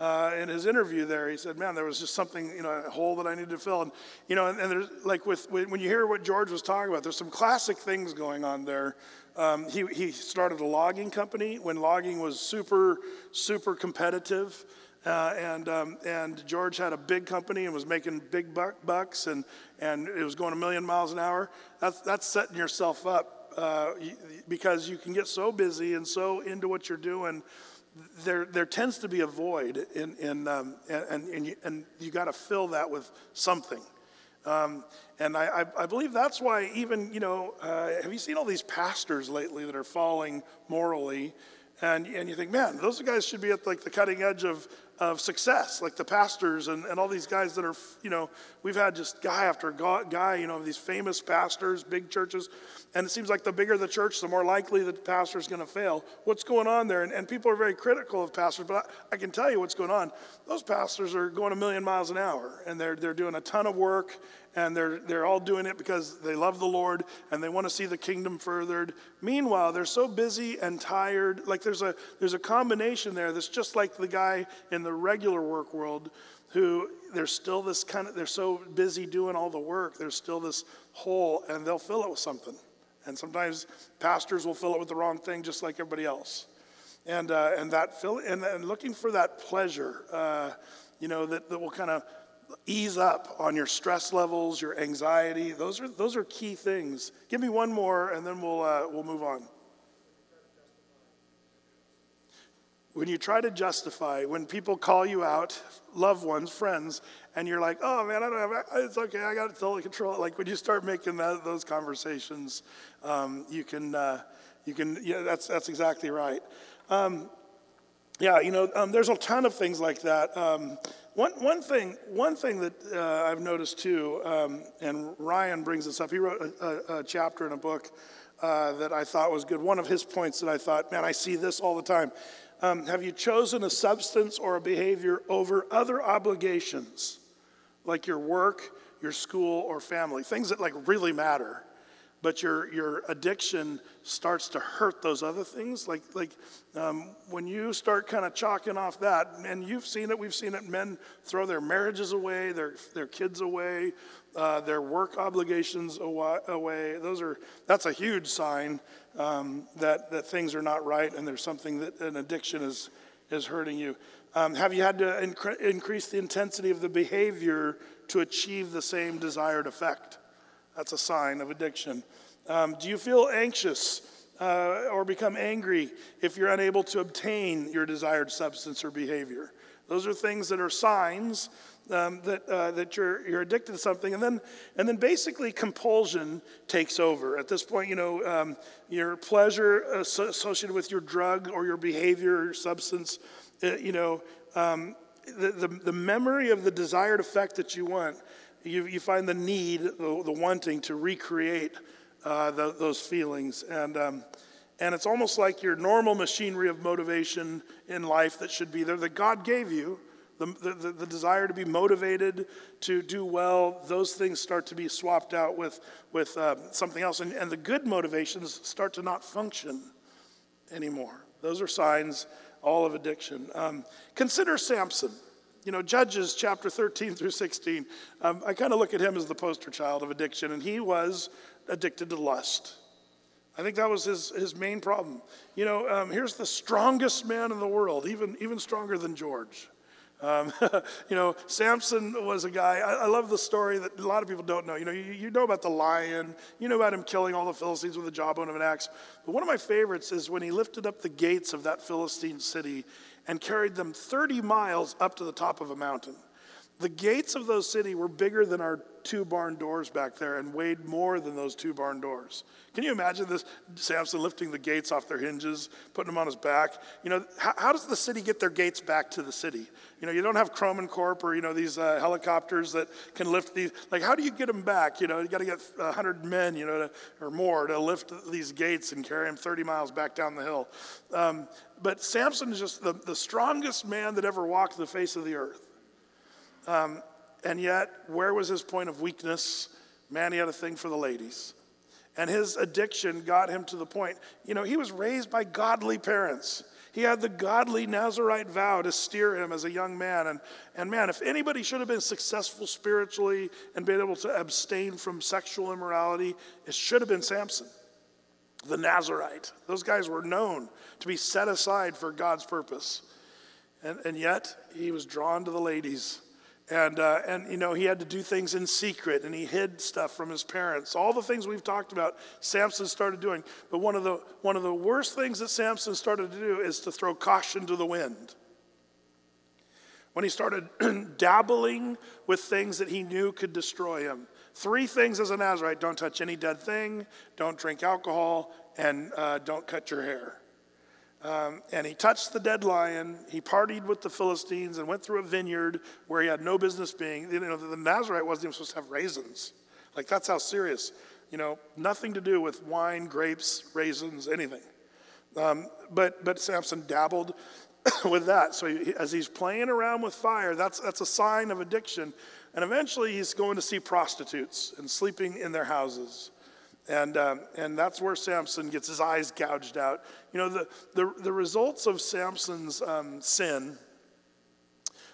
Uh, in his interview there, he said, "Man, there was just something, you know, a hole that I needed to fill." And you know, and, and there's like with when you hear what George was talking about, there's some classic things going on there. Um, he he started a logging company when logging was super super competitive. Uh, and, um, and George had a big company and was making big buck, bucks, and, and it was going a million miles an hour. That's, that's setting yourself up uh, because you can get so busy and so into what you're doing. There, there tends to be a void, in, in, um, and, and, you, and you got to fill that with something. Um, and I, I, believe that's why, even, you know, uh, have you seen all these pastors lately that are falling morally? And, and you think, man, those guys should be at like the cutting edge of, of success, like the pastors and, and all these guys that are, you know, we've had just guy after guy, you know, these famous pastors, big churches. And it seems like the bigger the church, the more likely the pastor is going to fail. What's going on there? And, and people are very critical of pastors, but I, I, can tell you what's going on. Those pastors are going a million miles an hour, and they're, they're doing a ton of work, and they're, they're all doing it because they love the Lord and they want to see the kingdom furthered. Meanwhile, they're so busy and tired. Like there's a, there's a combination there that's just like the guy in the regular work world who there's still this kind of, they're so busy doing all the work, there's still this hole, and they'll fill it with something. And sometimes pastors will fill it with the wrong thing, just like everybody else. And, uh, and that fill, and, and looking for that pleasure, uh, you know, that, that will kind of ease up on your stress levels, your anxiety. Those are, those are key things. Give me one more and then we'll, uh, we'll move on. When you try to justify, when people call you out, loved ones, friends, and you're like, oh man, I don't have, it's okay, I got it totally control. Like when you start making that, those conversations, um, you can, uh, you can, yeah, that's, that's exactly right. Um, yeah, you know, um, there's a ton of things like that. Um, one, one, thing, one thing that uh, I've noticed too, um, and Ryan brings this up, he wrote a, a, a chapter in a book uh, that I thought was good. One of his points that I thought, man, I see this all the time. Um, have you chosen a substance or a behavior over other obligations, like your work, your school, or family? Things that like really matter but your, your addiction starts to hurt those other things. Like, like um, when you start kind of chalking off that, and you've seen it, we've seen it, men throw their marriages away, their, their kids away, uh, their work obligations away. Those are, that's a huge sign um, that, that things are not right and there's something that an addiction is, is hurting you. Um, have you had to incre- increase the intensity of the behavior to achieve the same desired effect? That's a sign of addiction. Um, do you feel anxious uh, or become angry if you're unable to obtain your desired substance or behavior? Those are things that are signs um, that, uh, that you're, you're addicted to something. And then, and then basically compulsion takes over. At this point, you know, um, your pleasure associated with your drug or your behavior or your substance, uh, you know, um, the, the, the memory of the desired effect that you want you, you find the need, the, the wanting to recreate uh, the, those feelings. And, um, and it's almost like your normal machinery of motivation in life that should be there that God gave you. The, the, the, desire to be motivated to do well, those things start to be swapped out with, with uh, something else. And, and the good motivations start to not function anymore. Those are signs all of addiction. Um, consider Samson. You know, Judges chapter 13 through 16, um, I kind of look at him as the poster child of addiction, and he was addicted to lust. I think that was his, his main problem. You know, um, here's the strongest man in the world, even, even stronger than George. Um, you know, Samson was a guy, I, I, love the story that a lot of people don't know. You know, you, you, know about the lion, you know about him killing all the Philistines with the jawbone of an axe. But one of my favorites is when he lifted up the gates of that Philistine city and carried them 30 miles up to the top of a mountain. The gates of those cities were bigger than our two barn doors back there and weighed more than those two barn doors. Can you imagine this? Samson lifting the gates off their hinges, putting them on his back. You know, how, how does the city get their gates back to the city? You know, you don't have Croman Corp or, you know, these uh, helicopters that can lift these. Like, how do you get them back? You know, you got to get 100 men, you know, to, or more to lift these gates and carry them 30 miles back down the hill. Um, but Samson is just the, the strongest man that ever walked the face of the earth. Um, and yet, where was his point of weakness? Man, he had a thing for the ladies. And his addiction got him to the point, you know, he was raised by godly parents. He had the godly Nazarite vow to steer him as a young man. And, and man, if anybody should have been successful spiritually and been able to abstain from sexual immorality, it should have been Samson, the Nazarite. Those guys were known to be set aside for God's purpose. And, and yet, he was drawn to the ladies. And, uh, and, you know, he had to do things in secret and he hid stuff from his parents. All the things we've talked about, Samson started doing. But one of the, one of the worst things that Samson started to do is to throw caution to the wind. When he started dabbling with things that he knew could destroy him. Three things as a Nazarite don't touch any dead thing, don't drink alcohol, and uh, don't cut your hair. Um, and he touched the dead lion. He partied with the Philistines and went through a vineyard where he had no business being. You know, the Nazarite wasn't even supposed to have raisins. Like, that's how serious. You know, nothing to do with wine, grapes, raisins, anything. Um, but, but Samson dabbled with that. So he, as he's playing around with fire, that's, that's a sign of addiction. And eventually he's going to see prostitutes and sleeping in their houses. And, um, and that's where Samson gets his eyes gouged out. You know, the, the, the results of Samson's um, sin,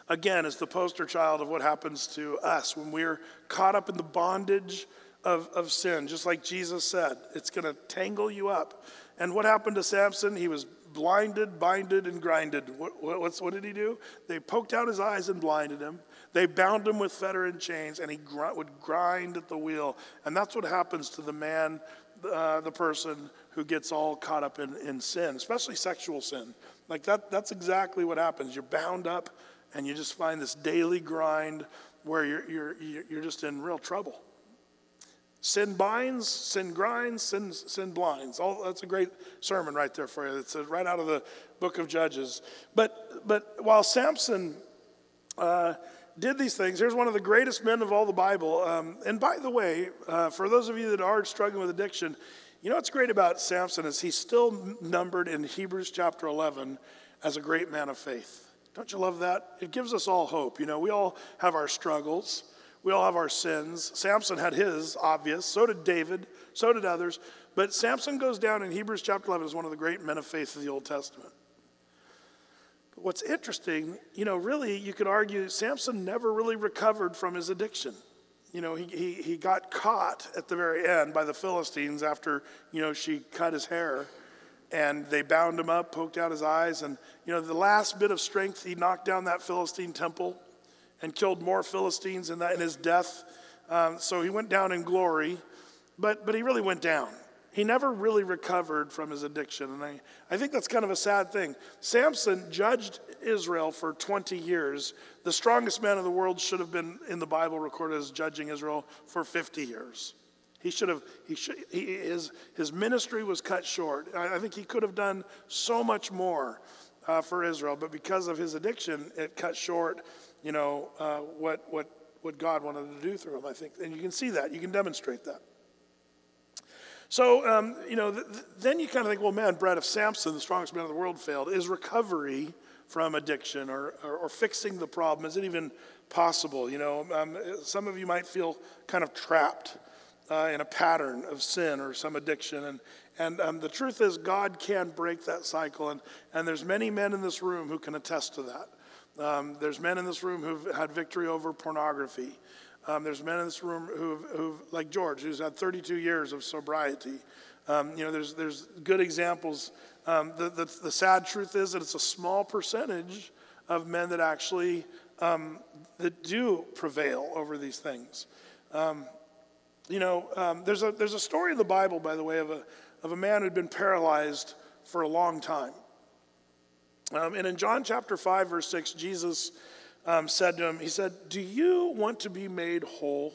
again, is the poster child of what happens to us when we're caught up in the bondage of, of sin. Just like Jesus said, it's going to tangle you up. And what happened to Samson? He was blinded, binded, and grinded. What, what, what did he do? They poked out his eyes and blinded him. They bound him with fetter and chains, and he gr- would grind at the wheel. And that's what happens to the man, uh, the person who gets all caught up in, in sin, especially sexual sin. Like that, that's exactly what happens. You're bound up, and you just find this daily grind where you're, you're, you're just in real trouble. Sin binds, sin grinds, sin, sin blinds. All, that's a great sermon right there for you. It's right out of the book of Judges. But, but while Samson uh, did these things, here's one of the greatest men of all the Bible. Um, and by the way, uh, for those of you that are struggling with addiction, you know what's great about Samson is he's still numbered in Hebrews chapter 11 as a great man of faith. Don't you love that? It gives us all hope. You know, we all have our struggles. We all have our sins. Samson had his, obvious. So did David. So did others. But Samson goes down in Hebrews chapter 11 as one of the great men of faith of the Old Testament. But what's interesting, you know, really, you could argue Samson never really recovered from his addiction. You know, he, he, he got caught at the very end by the Philistines after, you know, she cut his hair and they bound him up, poked out his eyes. And, you know, the last bit of strength, he knocked down that Philistine temple and killed more Philistines in, that, in his death. Um, so he went down in glory, but, but he really went down. He never really recovered from his addiction. And I, I think that's kind of a sad thing. Samson judged Israel for 20 years. The strongest man in the world should have been in the Bible recorded as judging Israel for 50 years. He should have, he should, he, his, his ministry was cut short. I, I think he could have done so much more uh, for Israel, but because of his addiction, it cut short you know, uh, what, what, what God wanted to do through him, I think. And you can see that, you can demonstrate that. So, um, you know, th- then you kind of think, well, man, Brad, if Samson, the strongest man in the world, failed, is recovery from addiction or, or, or fixing the problem, is it even possible? You know, um, some of you might feel kind of trapped uh, in a pattern of sin or some addiction. And, and um, the truth is, God can break that cycle. And, and there's many men in this room who can attest to that. Um, there's men in this room who've had victory over pornography. Um, there's men in this room who've, who've, like George, who's had 32 years of sobriety. Um, you know, there's, there's good examples. Um, the, the, the, sad truth is that it's a small percentage of men that actually um, that do prevail over these things. Um, you know, there's, a, there's a story in the Bible, by the way, of a, of a man who'd been paralyzed for a long time. Um, and in John chapter 5, verse 6, Jesus um, said to him, He said, Do you want to be made whole?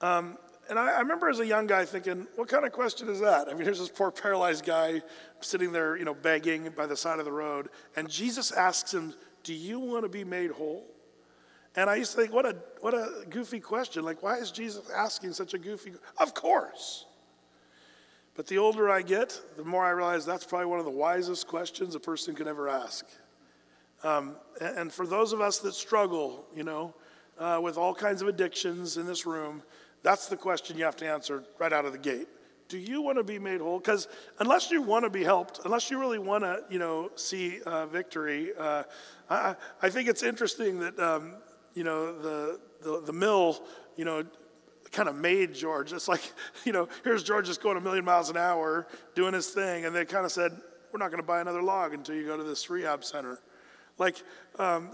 Um, and I, I, remember as a young guy thinking, What kind of question is that? I mean, here's this poor paralyzed guy sitting there, you know, begging by the side of the road. And Jesus asks him, Do you want to be made whole? And I used to think, what a, what a goofy question. Like, why is Jesus asking such a goofy? Of course. But the older I get, the more I realize that's probably one of the wisest questions a person could ever ask. Um, and for those of us that struggle, you know, uh, with all kinds of addictions in this room, that's the question you have to answer right out of the gate. Do you want to be made whole? Because unless you want to be helped, unless you really want to, you know, see uh, victory, uh, I, I, think it's interesting that, um, you know, the, the, the mill, you know, kind of made George. It's like, you know, here's George just going a million miles an hour doing his thing, and they kind of said, We're not going to buy another log until you go to this rehab center. Like, um,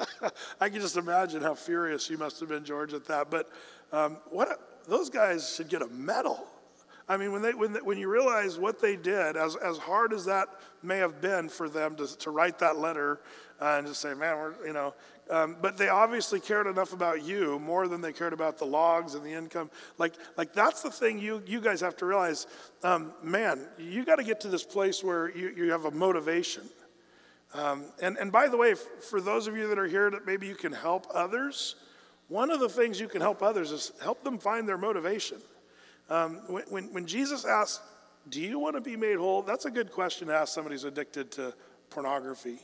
I can just imagine how furious you must have been, George, at that. But um, what a, those guys should get a medal. I mean, when, they, when, they, when you realize what they did, as, as hard as that may have been for them to, to write that letter uh, and just say, man, we're, you know, um, but they obviously cared enough about you more than they cared about the logs and the income. Like, like that's the thing you, you guys have to realize. Um, man, you got to get to this place where you, you have a motivation. Um, and, and by the way, for those of you that are here that maybe you can help others, one of the things you can help others is help them find their motivation. Um, when, when, when Jesus asked, Do you want to be made whole? That's a good question to ask somebody who's addicted to pornography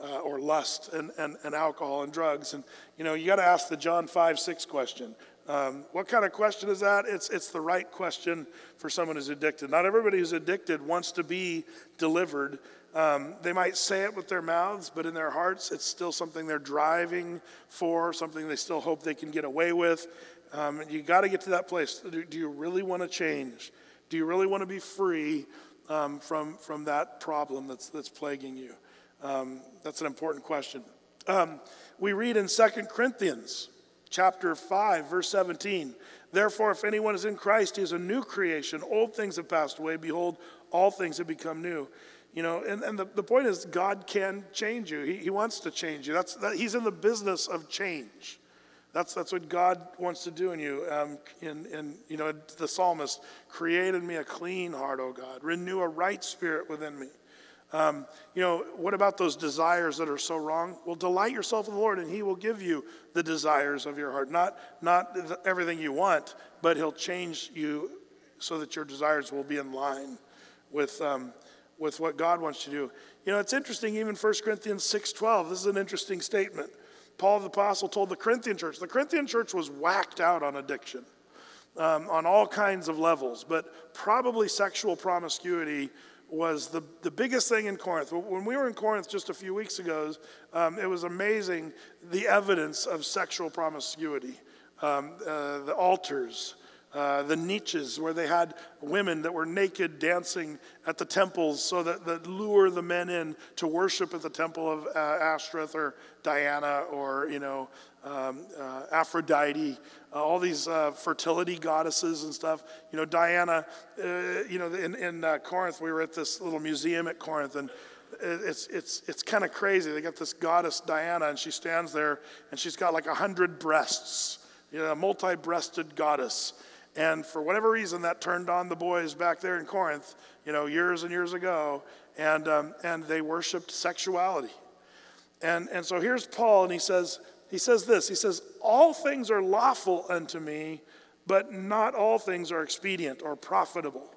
uh, or lust and, and, and alcohol and drugs. And, you know, you got to ask the John 5 6 question. Um, what kind of question is that? It's, it's the right question for someone who's addicted. Not everybody who's addicted wants to be delivered. Um, they might say it with their mouths, but in their hearts, it's still something they're driving for, something they still hope they can get away with. Um, you got to get to that place. Do, do you really want to change? Do you really want to be free um, from, from that problem that's, that's plaguing you? Um, that's an important question. Um, we read in 2 Corinthians chapter 5, verse 17. Therefore, if anyone is in Christ, he is a new creation. Old things have passed away. Behold, all things have become new. You know, and, and the, the point is, God can change you. He, he wants to change you. That's, that, he's in the business of change. That's, that's what God wants to do in you. Um, in, in, you know, the psalmist, created me a clean heart, O God. Renew a right spirit within me. Um, you know, what about those desires that are so wrong? Well, delight yourself in the Lord, and He will give you the desires of your heart. Not, not everything you want, but He'll change you so that your desires will be in line with, um, with what God wants to do. You know, it's interesting, even 1 Corinthians 6.12, this is an interesting statement. Paul the Apostle told the Corinthian church, the Corinthian church was whacked out on addiction um, on all kinds of levels, but probably sexual promiscuity was the, the biggest thing in Corinth. When we were in Corinth just a few weeks ago, um, it was amazing the evidence of sexual promiscuity. Um, uh, the altars, uh, the niches where they had women that were naked dancing at the temples so that, that lure the men in to worship at the temple of uh, Ashtoreth or Diana or, you know, um, uh, Aphrodite, uh, all these uh, fertility goddesses and stuff. You know, Diana, you know, in, in Corinth, we were at this little museum at Corinth, and it's, it's, it's kind of crazy. They got this goddess Diana, and she stands there, and she's got like a hundred breasts, you know, a multi breasted goddess. And for whatever reason, that turned on the boys back there in Corinth, you know, years and years ago, and, um, and they worshiped sexuality. And, and so here's Paul, and he says, he says this He says, All things are lawful unto me, but not all things are expedient or profitable.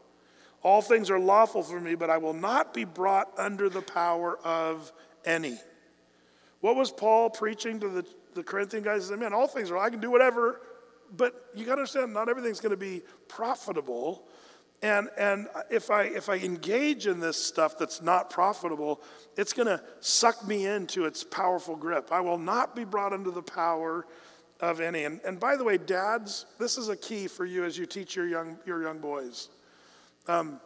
All things are lawful for me, but I will not be brought under the power of any. What was Paul preaching to the, the Corinthian guys? He said, Man, all things are, I can do whatever, but you got to understand, not everything's going to be profitable. And, and if, I, if I engage in this stuff that's not profitable, it's going to suck me into its powerful grip. I will not be brought under the power of any. And, and by the way, dads, this is a key for you as you teach your young, your young boys. Um,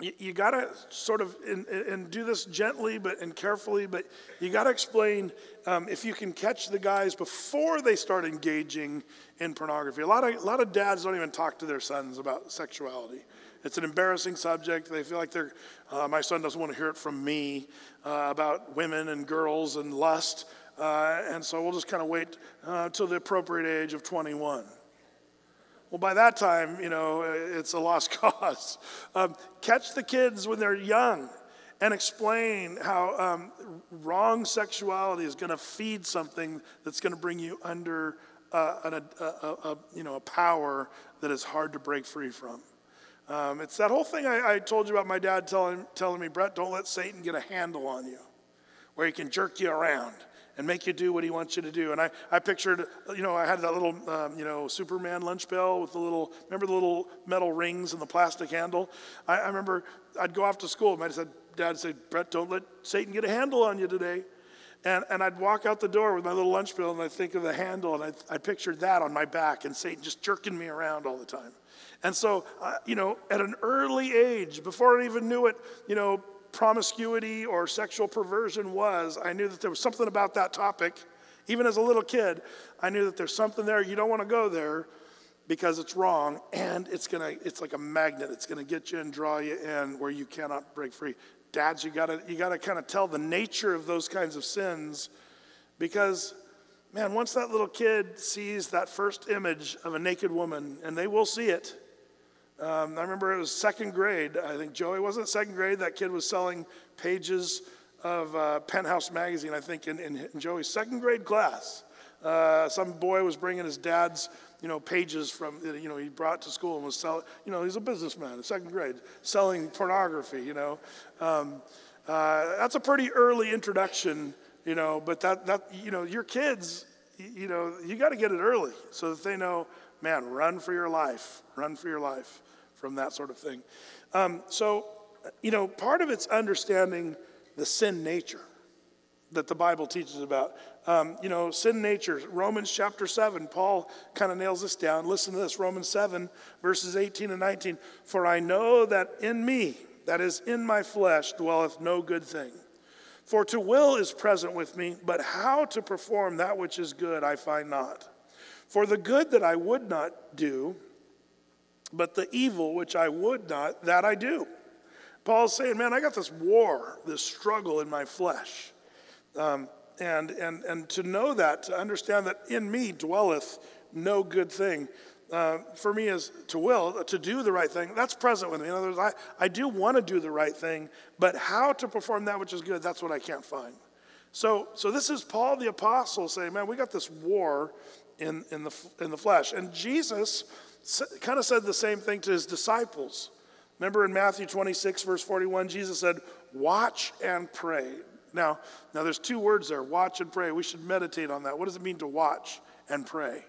you, you got to sort of and, do this gently but and carefully but you got to explain um, if you can catch the guys before they start engaging in pornography. A lot of a lot of dads don't even talk to their sons about sexuality. It's an embarrassing subject. They feel like they're uh, my son doesn't want to hear it from me uh, about women and girls and lust uh, and so we'll just kind of wait uh, the appropriate age of 21 well, by that time, you know, it's a lost cause. Um, catch the kids when they're young and explain how um, wrong sexuality is going to feed something that's going to bring you under uh, an, a, a, a, you know, a power that is hard to break free from. Um, it's that whole thing I, I, told you about my dad telling, telling me, Brett, don't let Satan get a handle on you, where he can jerk you around and make you do what he wants you to do. And I, I pictured, you know, I had that little, um, you know, Superman lunch bell with the little, remember the little metal rings and the plastic handle? I, I remember I'd go off to school. My dad said, Dad said, Brett, don't let Satan get a handle on you today. And, and I'd walk out the door with my little lunch bill and I'd think of the handle and I, I pictured that on my back and Satan just jerking me around all the time. And so, uh, you know, at an early age, before I even knew it, you know, promiscuity or sexual perversion was, I knew that there was something about that topic. Even as a little kid, I knew that there's something there. You don't want to go there because it's wrong and it's going to it's like a magnet. It's going to get you and draw you in where you cannot break free. Dads, you got to you got to kind of tell the nature of those kinds of sins because man, once that little kid sees that first image of a naked woman and they will see it, um, I remember it was second grade. I think Joey wasn't second grade. That kid was selling pages of uh, Penthouse magazine, I think, in, in, in Joey's second grade class. Uh, some boy was bringing his dad's, you know, pages from, you know, he brought to school and was selling, you know, he's a businessman in second grade, selling pornography, you know. Um, uh, that's a pretty early introduction, you know, but that, that you know, your kids, you know, you got to get it early so that they know, man, run for your life, run for your life from that sort of thing. Um, so, you know, part of it's understanding the sin nature that the Bible teaches about. Um, you know, sin nature, Romans chapter 7, Paul kind of nails this down. Listen to this Romans 7, verses 18 and 19. For I know that in me, that is in my flesh, dwelleth no good thing. For to will is present with me, but how to perform that which is good I find not. For the good that I would not do, but the evil which I would not, that I do. Paul's saying, man, I got this war, this struggle in my flesh. Um, and, and, and to know that, to understand that in me dwelleth no good thing, uh, for me is to will, to do the right thing. That's present with me. In other words, I, I do want to do the right thing, but how to perform that which is good, that's what I can't find. So, so this is Paul the Apostle saying, man, we got this war in, in, the, in the flesh. And Jesus kind of said the same thing to his disciples. Remember in Matthew 26, verse 41, Jesus said, Watch and pray. Now, now there's two words there, watch and pray. We should meditate on that. What does it mean to watch and pray?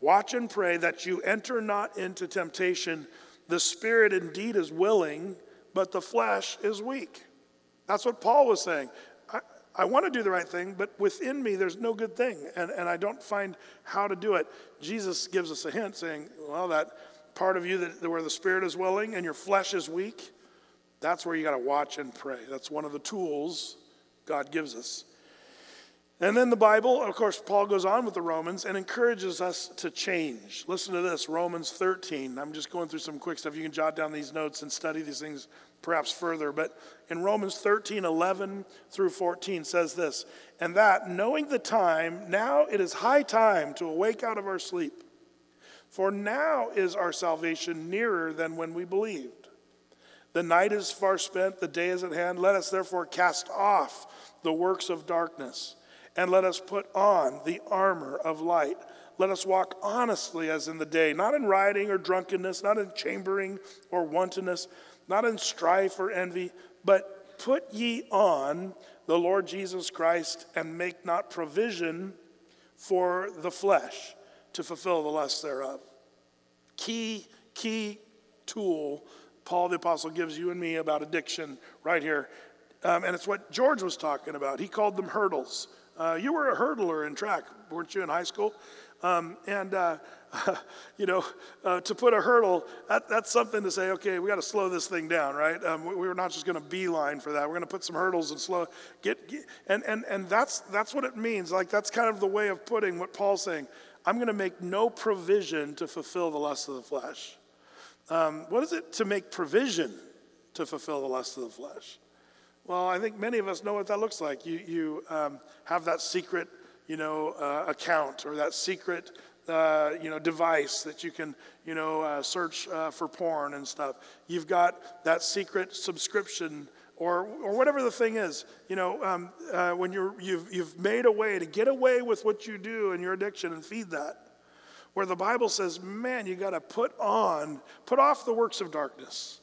Watch and pray that you enter not into temptation. The spirit indeed is willing, but the flesh is weak. That's what Paul was saying. I, want to do the right thing, but within me there's no good thing, and, and I don't find how to do it. Jesus gives us a hint saying, well, that part of you that, where the spirit is willing and your flesh is weak, that's where you got to watch and pray. That's one of the tools God gives us. And then the Bible, of course, Paul goes on with the Romans and encourages us to change. Listen to this Romans 13. I'm just going through some quick stuff. You can jot down these notes and study these things perhaps further. But in Romans 13, 11 through 14 says this, and that, knowing the time, now it is high time to awake out of our sleep. For now is our salvation nearer than when we believed. The night is far spent, the day is at hand. Let us therefore cast off the works of darkness, and let us put on the armor of light. Let us walk honestly as in the day, not in rioting or drunkenness, not in chambering or wantonness, not in strife or envy, but put ye on the Lord Jesus Christ and make not provision for the flesh to fulfill the lusts thereof. Key, key tool Paul the Apostle gives you and me about addiction right here. Um, and it's what George was talking about. He called them hurdles. Uh, you were a hurdler in track, weren't you, in high school? Um, and, uh, you know, uh, to put a hurdle, that, that's something to say, okay, we got to slow this thing down, right? Um, we, we're not just going to beeline for that. We're going to put some hurdles and slow, get, get, and, and, and that's, that's what it means. Like, that's kind of the way of putting what Paul's saying. I'm going to make no provision to fulfill the lust of the flesh. Um, what is it to make provision to fulfill the lust of the flesh? Well, I think many of us know what that looks like. You, you um, have that secret, you know, uh, account or that secret, uh, you know, device that you can, you know, uh, search uh, for porn and stuff. You've got that secret subscription or, or whatever the thing is. You know, um, uh, when you're, you've, you've made a way to get away with what you do and your addiction and feed that where the Bible says, man, you got to put on, put off the works of darkness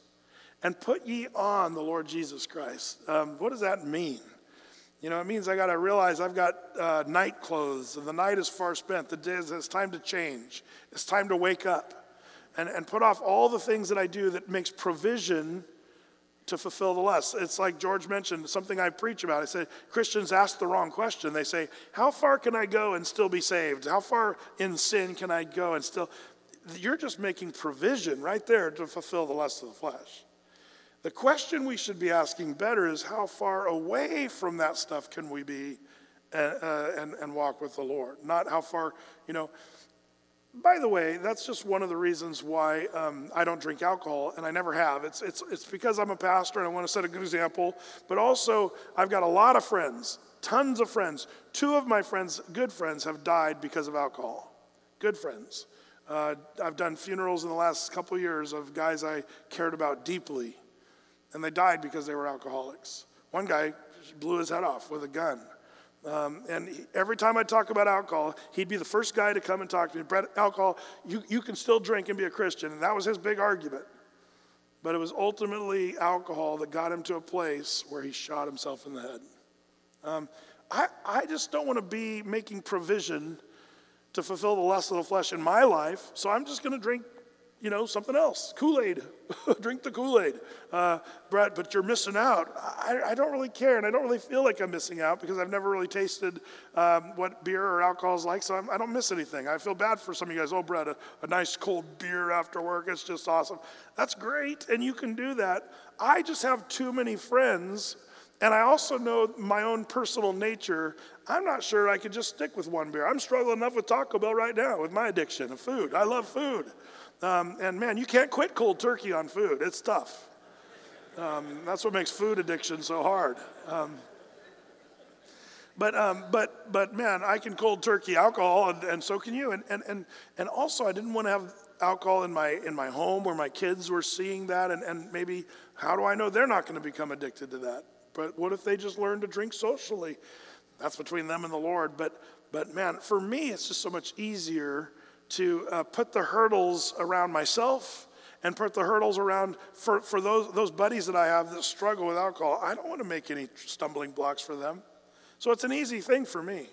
and put ye on the Lord Jesus Christ. Um, what does that mean? You know, it means I got to realize I've got uh, night clothes and the night is far spent. The day is, it's time to change. It's time to wake up and, and put off all the things that I do that makes provision to fulfill the lust. It's like George mentioned, something I preach about. I say Christians ask the wrong question. They say, How far can I go and still be saved? How far in sin can I go and still? You're just making provision right there to fulfill the lust of the flesh. The question we should be asking better is how far away from that stuff can we be and, uh, uh, and, and walk with the Lord? Not how far, you know. By the way, that's just one of the reasons why um, I don't drink alcohol, and I never have. It's, it's, it's because I'm a pastor and I want to set a good example, but also I've got a lot of friends, tons of friends. Two of my friends, good friends, have died because of alcohol. Good friends. Uh, I've done funerals in the last couple years of guys I cared about deeply, and they died because they were alcoholics. One guy blew his head off with a gun. Um, and he, every time I talk about alcohol, he'd be the first guy to come and talk to me. Brett, alcohol, you, you can still drink and be a Christian. And that was his big argument. But it was ultimately alcohol that got him to a place where he shot himself in the head. Um, I, I just don't want to be making provision to fulfill the lust of the flesh in my life. So I'm just going to drink, you know, something else. Kool Aid. Drink the Kool Aid. Uh, Brett, but you're missing out. I, I, don't really care, and I don't really feel like I'm missing out because I've never really tasted um, what beer or alcohol is like, so I'm, I do not miss anything. I feel bad for some of you guys. Oh, Brett, a, a nice cold beer after work, it's just awesome. That's great, and you can do that. I just have too many friends. And I also know my own personal nature. I'm not sure I could just stick with one beer. I'm struggling enough with Taco Bell right now with my addiction of food. I love food. Um, and man, you can't quit cold turkey on food. It's tough. Um, that's what makes food addiction so hard. Um, but, um, but, but man, I can cold turkey alcohol, and, and so can you. And, and, and, and also, I didn't want to have alcohol in my, in my home where my kids were seeing that. And, and maybe, how do I know they're not going to become addicted to that? But what if they just learn to drink socially? That's between them and the Lord. But, but man, for me, it's just so much easier to uh, put the hurdles around myself and put the hurdles around for, for those, those buddies that I have that struggle with alcohol. I don't want to make any stumbling blocks for them. So it's an easy thing for me.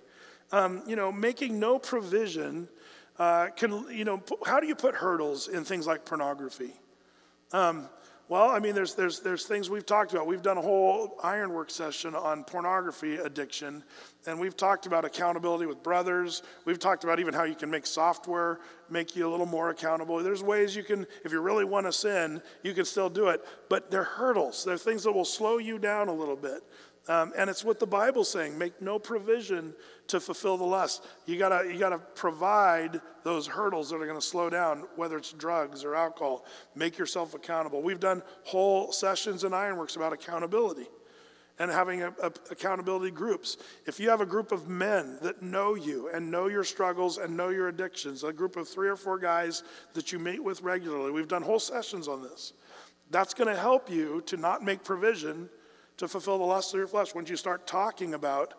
Um, you know, making no provision uh, can, you know, how do you put hurdles in things like pornography? Um, well, I mean, there's, there's, there's things we've talked about. We've done a whole ironwork session on pornography addiction, and we've talked about accountability with brothers. We've talked about even how you can make software make you a little more accountable. There's ways you can, if you really want to sin, you can still do it. But they're hurdles, they're things that will slow you down a little bit. Um, and it's what the Bible's saying make no provision to fulfill the lust. You gotta, you gotta provide those hurdles that are gonna slow down, whether it's drugs or alcohol. Make yourself accountable. We've done whole sessions in Ironworks about accountability and having a, a, accountability groups. If you have a group of men that know you and know your struggles and know your addictions, a group of three or four guys that you meet with regularly, we've done whole sessions on this. That's going to help you to not make provision to fulfill the lust of your flesh once you start talking about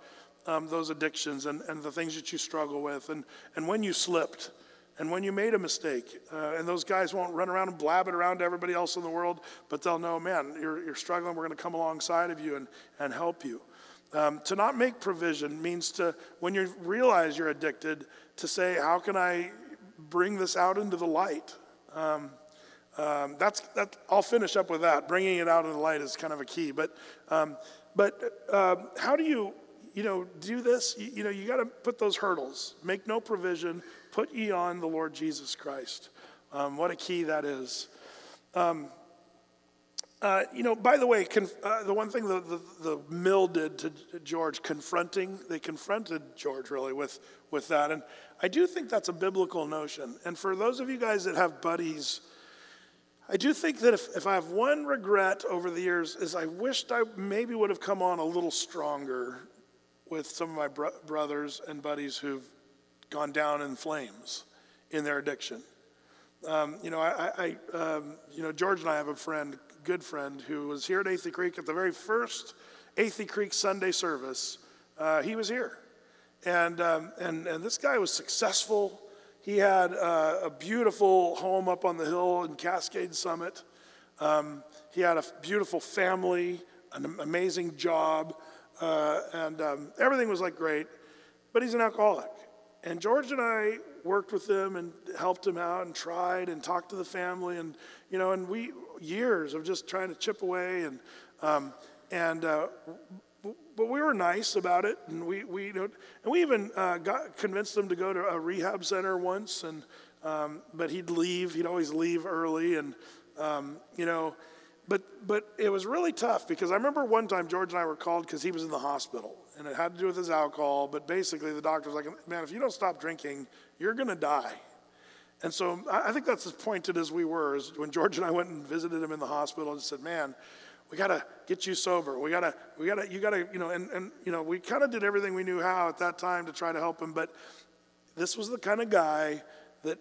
um, those addictions and, and the things that you struggle with and, and when you slipped and when you made a mistake. Uh, and those guys won't run around and blab it around to everybody else in the world, but they'll know, man, you're, you're struggling. We're going to come alongside of you and, and help you. Um, to not make provision means to, when you realize you're addicted, to say, how can I bring this out into the light? Um, um, that's that. I'll finish up with that. Bringing it out in the light is kind of a key. But um, but uh, how do you you know do this? You, you know you got to put those hurdles. Make no provision. Put ye on the Lord Jesus Christ. Um, what a key that is. Um, uh, you know, by the way, conf- uh, the one thing the, the, the, mill did to George, confronting, they confronted George really with, with that. And I do think that's a biblical notion. And for those of you guys that have buddies I do think that if, if I have one regret over the years is I wished I maybe would have come on a little stronger with some of my bro- brothers and buddies who've gone down in flames in their addiction. Um, you know, I, I um, you know, George and I have a friend, good friend, who was here at Athey Creek at the very first Athey Creek Sunday service. Uh, he was here, and um, and and this guy was successful. He had uh, a beautiful home up on the hill in Cascade Summit. Um, he had a beautiful family, an amazing job, uh, and um, everything was like great. But he's an alcoholic. And George and I worked with him and helped him out and tried and talked to the family and you know and we years of just trying to chip away and um, and uh, but we were nice about it, and we, we you know, and we even uh, got convinced him to go to a rehab center once, and um, but he'd leave. He'd always leave early, and um, you know, but but it was really tough because I remember one time George and I were called because he was in the hospital, and it had to do with his alcohol. But basically, the doctor was like, "Man, if you don't stop drinking, you're to die." And so I think that's as pointed as we were. Is when George and I went and visited him in the hospital and said, "Man." We got to get you sober. We got to, we got to, you got to, you know, and, and, you know, we kind of did everything we knew how at that time to try to help him. But this was the kind of guy that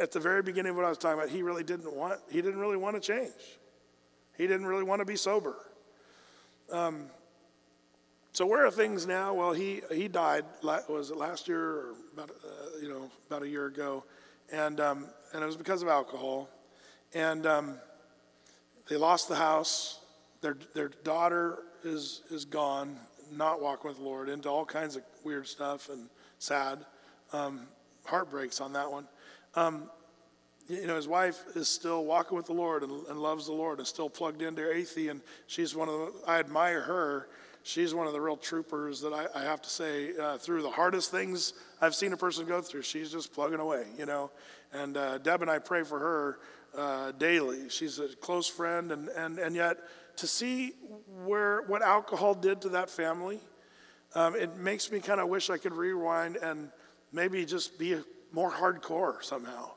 at the very beginning of what I was talking about, he really didn't want, he didn't really want to change. He didn't really want to be sober. Um, so where are things now? Well, he, he died, was it last year or about, uh, you know, about a year ago. And, um, and it was because of alcohol. And um, they lost the house their, their daughter is, is gone, not walking with the Lord, into all kinds of weird stuff and sad. Um, heartbreaks on that one. Um, you know, his wife is still walking with the Lord and, and loves the Lord and still plugged into Athey. And she's one of the, I admire her. She's one of the real troopers that I, I have to say, uh, through the hardest things I've seen a person go through, she's just plugging away, you know. And uh, Deb and I pray for her uh, daily. She's a close friend, and, and, and yet to see where what alcohol did to that family, um, it makes me kind of wish I could rewind and maybe just be more hardcore somehow.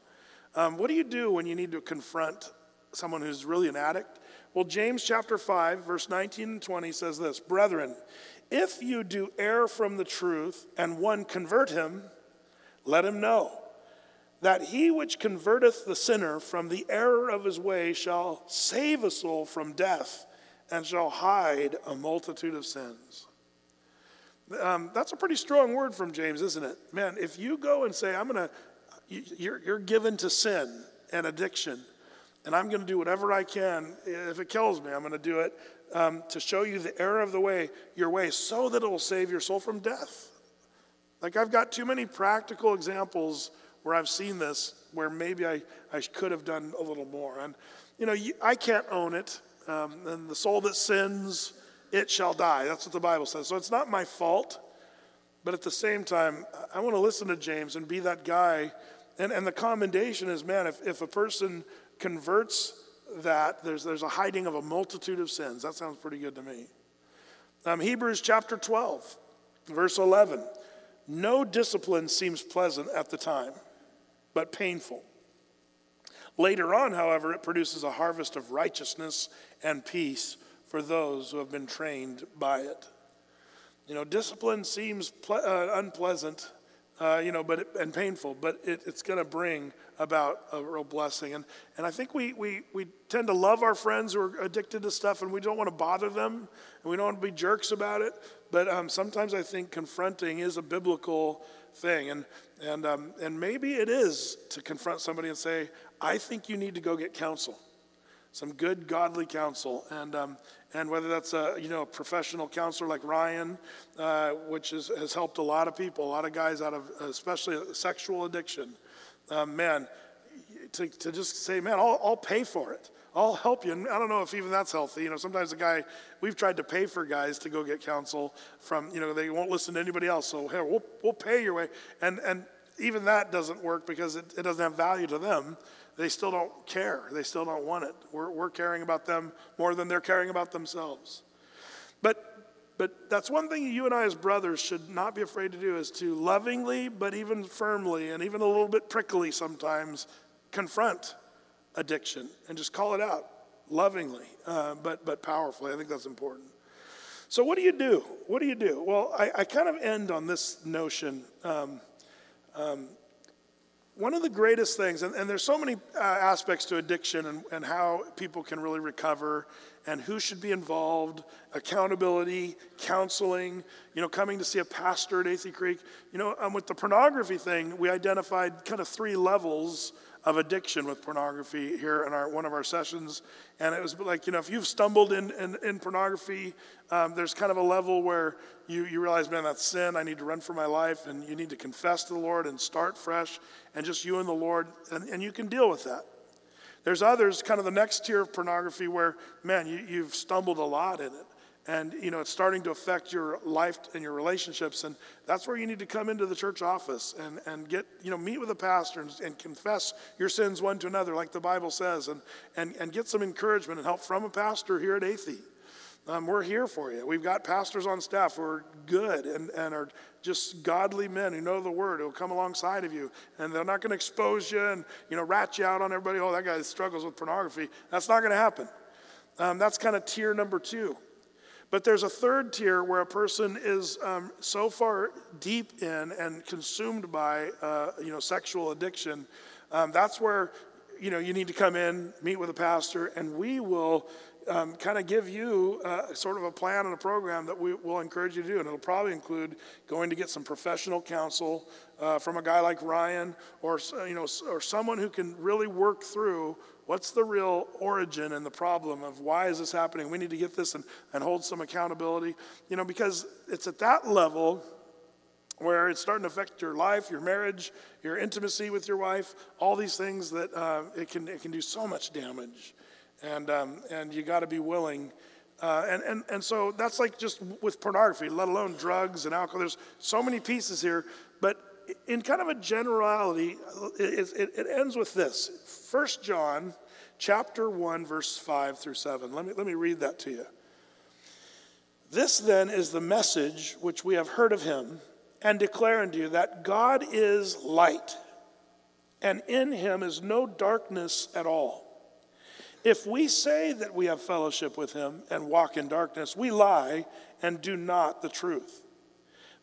Um, what do you do when you need to confront someone who's really an addict? Well, James chapter 5, verse 19 and 20 says this Brethren, if you do err from the truth and one convert him, let him know that he which converteth the sinner from the error of his way shall save a soul from death and shall hide a multitude of sins. Um, that's a pretty strong word from James, isn't it? Man, if you go and say, I'm going to you're, you're given to sin and addiction, and I'm going to do whatever I can. If it kills me, I'm going to do it um, to show you the error of the way, your way, so that it will save your soul from death. Like I've got too many practical examples where I've seen this, where maybe I, I could have done a little more. And, you know, I can't own it. Um, and the soul that sins, it shall die. That's what the Bible says. So it's not my fault. But at the same time, I want to listen to James and be that guy. And, and the commendation is man, if, if a person converts that, there's, there's a hiding of a multitude of sins. That sounds pretty good to me. Um, Hebrews chapter 12, verse 11. No discipline seems pleasant at the time, but painful. Later on, however, it produces a harvest of righteousness and peace for those who have been trained by it. You know, discipline seems ple- uh, unpleasant, uh, you know, but it, and painful, but it, it's going to bring about a real blessing. And, and I think we, we, we tend to love our friends who are addicted to stuff and we don't want to bother them and we don't want to be jerks about it. But um, sometimes I think confronting is a biblical thing. And, and, um, and maybe it is to confront somebody and say, I think you need to go get counsel some good godly counsel and um, and whether that's a you know a professional counselor like Ryan, uh, which is, has helped a lot of people, a lot of guys out of especially sexual addiction. Um, man, to, to just say, man, I'll, I'll pay for it. I'll help you. And I don't know if even that's healthy. You know, sometimes a guy, we've tried to pay for guys to go get counsel from, you know, they won't listen to anybody else. So, here, we'll, we'll pay your way. And, and even that doesn't work because it, it doesn't have value to them they still don't care. They still don't want it. We're, we're caring about them more than they're caring about themselves. But, but that's one thing you and I, as brothers, should not be afraid to do is to lovingly, but even firmly, and even a little bit prickly sometimes, confront addiction and just call it out lovingly, uh, but, but powerfully. I think that's important. So, what do you do? What do you do? Well, I, I kind of end on this notion. Um, um, one of the greatest things, and, and there's so many uh, aspects to addiction and, and how people can really recover and who should be involved, accountability, counseling, you know, coming to see a pastor at Athey Creek. You know, um, with the pornography thing, we identified kind of three levels of addiction with pornography here in our, one of our sessions. And it was like, you know, if you've stumbled in, in, in pornography, um, there's kind of a level where you, you realize, man, that's sin. I need to run for my life. And you need to confess to the Lord and start fresh and just you and the Lord. And, and you can deal with that. There's others, kind of the next tier of pornography, where, man, you, you've stumbled a lot in it and you know it's starting to affect your life and your relationships and that's where you need to come into the church office and, and get you know meet with a pastor and, and confess your sins one to another like the bible says and, and, and get some encouragement and help from a pastor here at Athey. Um, we're here for you. We've got pastors on staff who are good and, and are just godly men who know the word, who will come alongside of you. And they're not going to expose you and, you know, rat you out on everybody. Oh, that guy struggles with pornography. That's not going to happen. Um, that's kind of tier number two. But there's a third tier where a person is um, so far deep in and consumed by, uh, you know, sexual addiction. Um, that's where, you know, you need to come in, meet with a pastor, and we will um, kind of give you uh, sort of a plan and a program that we will encourage you to do. And it'll probably include going to get some professional counsel uh, from a guy like Ryan or, you know, or someone who can really work through what's the real origin and the problem of why is this happening. We need to get this and, and hold some accountability, you know, because it's at that level where it's starting to affect your life, your marriage, your intimacy with your wife, all these things that uh, it, can, it can do so much damage. And, um, and you got to be willing. Uh, and, and, and so that's like just with pornography, let alone drugs and alcohol. There's so many pieces here. But in kind of a generality, it, it, ends with this First John chapter 1, verse 5 through 7. Let me, let me read that to you. This then is the message which we have heard of him and declare unto you that God is light, and in him is no darkness at all. If we say that we have fellowship with him and walk in darkness, we lie and do not the truth.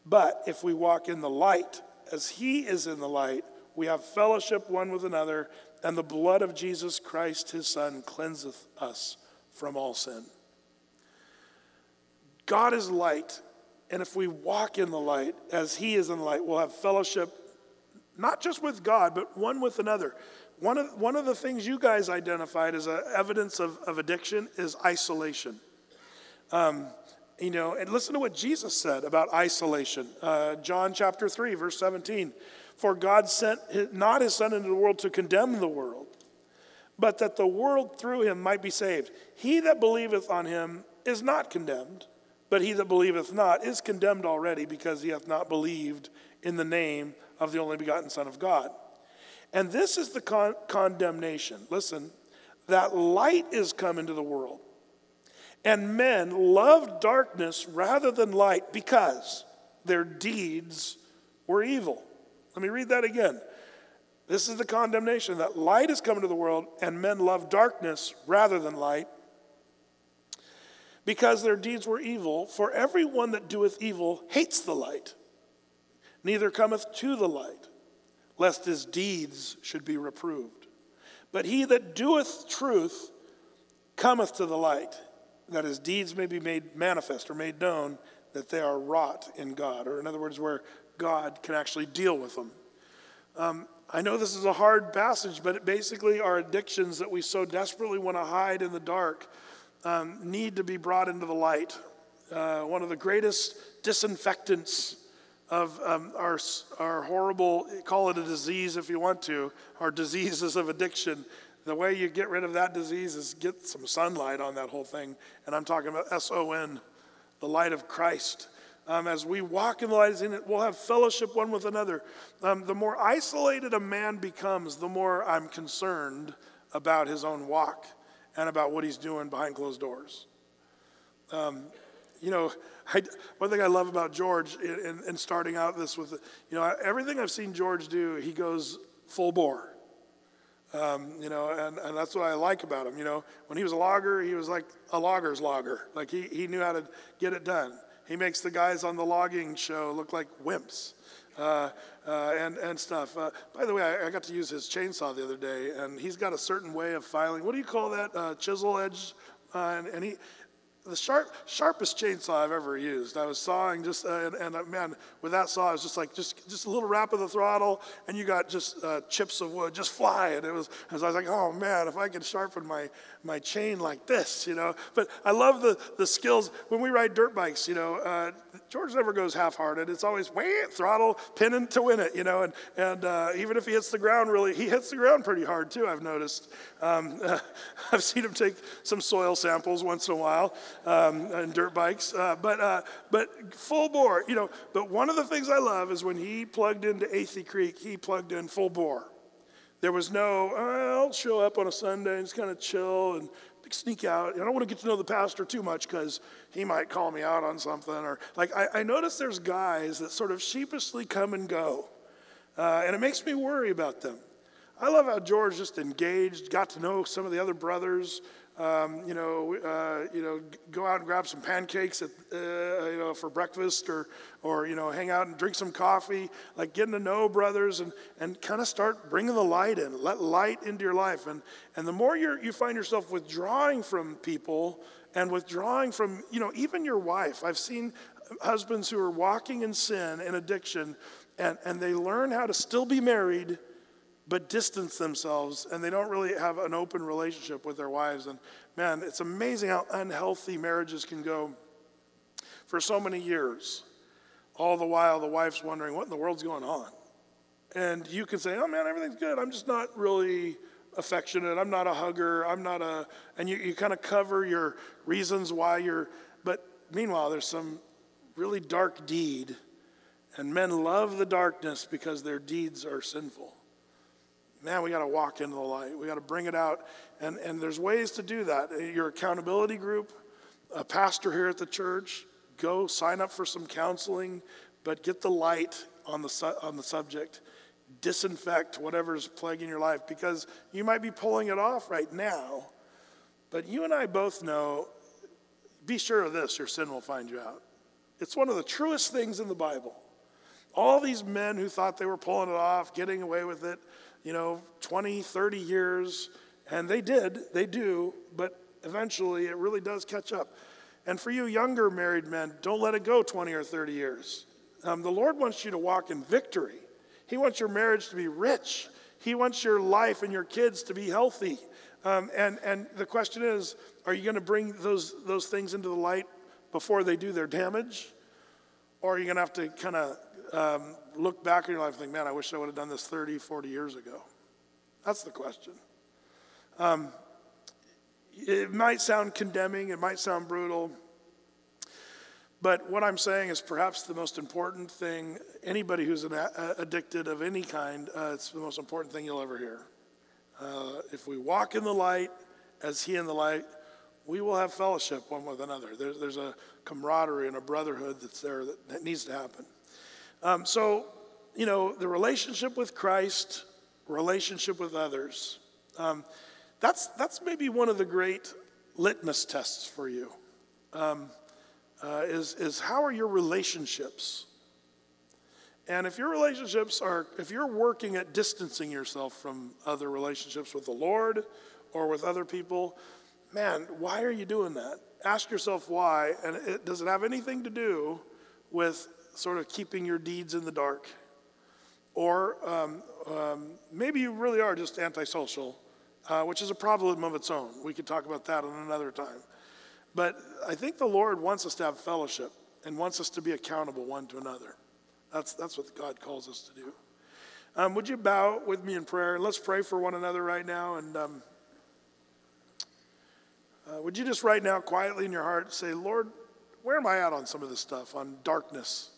But if we walk in the light, as he is in the light, we have fellowship one with another, and the blood of Jesus Christ, his Son, cleanseth us from all sin. God is light, and if we walk in the light as He is in the light, we'll have fellowship not just with God, but one with another. One of, one of the things you guys identified as a evidence of, of addiction is isolation. Um, you know, and listen to what Jesus said about isolation. Uh, John chapter 3, verse 17. For God sent not his Son into the world to condemn the world, but that the world through him might be saved. He that believeth on him is not condemned, but he that believeth not is condemned already because he hath not believed in the name of the only begotten Son of God. And this is the con- condemnation. Listen, that light is come into the world. And men loved darkness rather than light because their deeds were evil. Let me read that again. This is the condemnation that light is come into the world, and men love darkness rather than light because their deeds were evil. For everyone that doeth evil hates the light, neither cometh to the light, lest his deeds should be reproved. But he that doeth truth cometh to the light, that his deeds may be made manifest or made known that they are wrought in God, or in other words, where God can actually deal with them. Um, I know this is a hard passage, but basically are addictions that we so desperately want to hide in the dark um, need to be brought into the light. Uh, one of the greatest disinfectants of um, our, our horrible, call it a disease if you want to, our diseases of addiction. The way you get rid of that disease is get some sunlight on that whole thing. And I'm talking about S O N, the light of Christ. Um, as we walk in the light, in it, we'll have fellowship one with another. Um, the more isolated a man becomes, the more I'm concerned about his own walk and about what he's doing behind closed doors. Um, you know, I, one thing I love about George in, in, starting out this with, you know, everything I've seen George do, he goes full bore. Um, you know, and, and that's what I like about him. You know, when he was a logger, he was like a logger's logger. Like he, he knew how to get it done. He makes the guys on the logging show look like wimps. Uh, uh, and, and stuff. Uh, by the way, I, I, got to use his chainsaw the other day, and he's got a certain way of filing. What do you call that? Uh, chisel edge? Uh, and, and he, the sharp, sharpest chainsaw I've ever used. I was sawing just, uh, and, and uh, man, with that saw, it was just like just, just a little rap of the throttle, and you got just uh, chips of wood just flying. It was, I was like, oh man, if I could sharpen my, my chain like this, you know. But I love the, the skills. When we ride dirt bikes, you know, uh, George never goes half-hearted. It's always wait, throttle, pinning to win it, you know. And, and uh, even if he hits the ground really, he hits the ground pretty hard too, I've noticed. Um, I've seen him take some soil samples once in a while um, and dirt bikes. Uh, but, uh, but full bore, you know. But one of the things I love is when he plugged into Athey Creek, he plugged in full bore. There was no, I'll show up on a Sunday and just kind of chill and sneak out. I don't want to get to know the pastor too much because he might call me out on something. Or like I, I notice there's guys that sort of sheepishly come and go, uh, and it makes me worry about them. I love how George just engaged, got to know some of the other brothers, um, you know, uh, you know, go out and grab some pancakes at, uh, you know, for breakfast, or, or you know, hang out and drink some coffee. Like getting to know brothers and, and kind of start bringing the light in. Let light into your life, and and the more you you find yourself withdrawing from people and withdrawing from, you know, even your wife. I've seen husbands who are walking in sin and addiction, and and they learn how to still be married but distance themselves and they don't really have an open relationship with their wives. And man, it's amazing how unhealthy marriages can go for so many years. All the while, the wife's wondering, what in the world's going on? And you can say, oh man, everything's good. I'm just not really affectionate. I'm not a hugger. I'm not a, and you, you kind of cover your reasons why you're, but meanwhile, there's some really dark deed. And men love the darkness because their deeds are sinful. Man, we got to walk into the light. We got to bring it out. And, and there's ways to do that. Your accountability group, a pastor here at the church, go sign up for some counseling, but get the light on the, su- on the subject. Disinfect whatever's plaguing your life because you might be pulling it off right now, but you and I both know be sure of this your sin will find you out. It's one of the truest things in the Bible. All these men who thought they were pulling it off, getting away with it, you know, 20, 30 years, and they did, they do, but eventually it really does catch up. And for you younger married men, don't let it go 20 or 30 years. Um, the Lord wants you to walk in victory. He wants your marriage to be rich. He wants your life and your kids to be healthy. Um, and, and the question is are you going to bring those, those things into the light before they do their damage? Or are you going to have to kind of um, look back in your life and think, man, I wish I would have done this 30, 40 years ago? That's the question. Um, it might sound condemning, it might sound brutal, but what I'm saying is perhaps the most important thing anybody who's an a- addicted of any kind, uh, it's the most important thing you'll ever hear. Uh, if we walk in the light as He in the light, we will have fellowship one with another. There's, there's a camaraderie and a brotherhood that's there that, that needs to happen. Um, so, you know, the relationship with Christ, relationship with others, um, that's, that's maybe one of the great litmus tests for you. Um, uh, is, is how are your relationships? And if your relationships are, if you're working at distancing yourself from other relationships with the Lord or with other people, man, why are you doing that? Ask yourself why. And it, does it have anything to do with sort of keeping your deeds in the dark? Or um, um, maybe you really are just antisocial, uh, which is a problem of its own. We could talk about that on another time. But I think the Lord wants us to have fellowship and wants us to be accountable one to another. That's, that's what God calls us to do. Um, would you bow with me in prayer? Let's pray for one another right now. And um, uh, would you just right now, quietly in your heart, say, Lord, where am I at on some of this stuff, on darkness?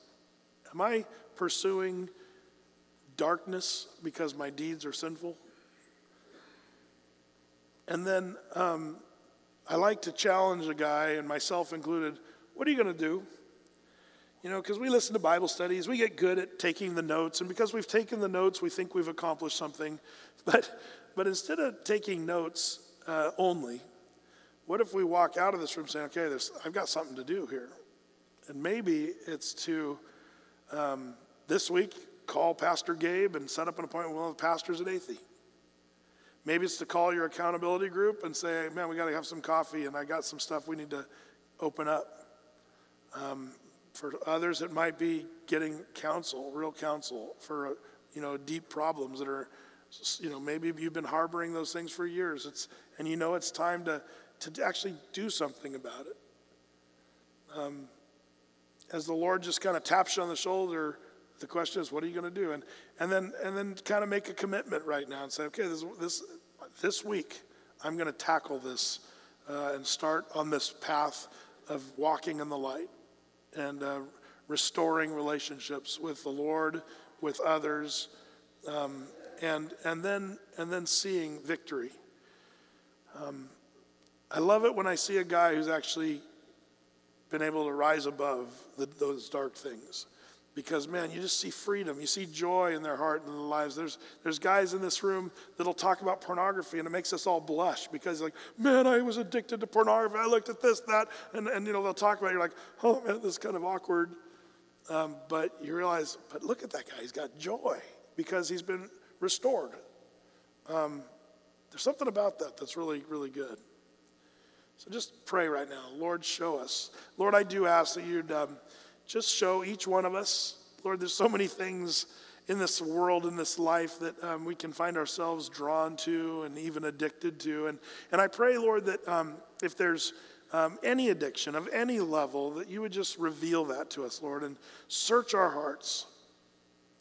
Am I pursuing darkness because my deeds are sinful? And then um, I like to challenge a guy, and myself included, what are you going to do? You know, because we listen to Bible studies, we get good at taking the notes, and because we've taken the notes, we think we've accomplished something. But, but instead of taking notes uh, only, what if we walk out of this room saying, okay, I've got something to do here? And maybe it's to um, this week call Pastor Gabe and set up an appointment with one of the pastors at Athey. Maybe it's to call your accountability group and say, man, we got to have some coffee and I got some stuff we need to open up. Um, for others, it might be getting counsel, real counsel for, you know, deep problems that are, you know, maybe you've been harboring those things for years. It's, and you know it's time to, to actually do something about it. Um, as the Lord just kind of taps you on the shoulder, the question is, what are you going to do? And, and, then, and then kind of make a commitment right now and say, okay, this, this, this week, I'm going to tackle this uh, and start on this path of walking in the light and uh, restoring relationships with the Lord, with others, um, and, and, then, and then seeing victory. Um, I love it when I see a guy who's actually been able to rise above the, those dark things. Because man you just see freedom. You see joy in their heart and their lives. There's, there's guys in this room that'll talk about pornography and it makes us all blush because like man i was addicted to pornography. I looked at this that and, and you know they'll talk about it. You're like oh man this is kind of awkward. Um, but you realize but look at that guy. He's got joy because he's been restored. Um, there's something about that that's really really good so just pray right now lord show us lord i do ask that you'd um, just show each one of us. Lord, there's so many things in this world, in this life, that um, we can find ourselves drawn to and even addicted to. And, and I pray, Lord, that um, if there's um, any addiction of any level, that you would just reveal that to us, Lord, and search our hearts.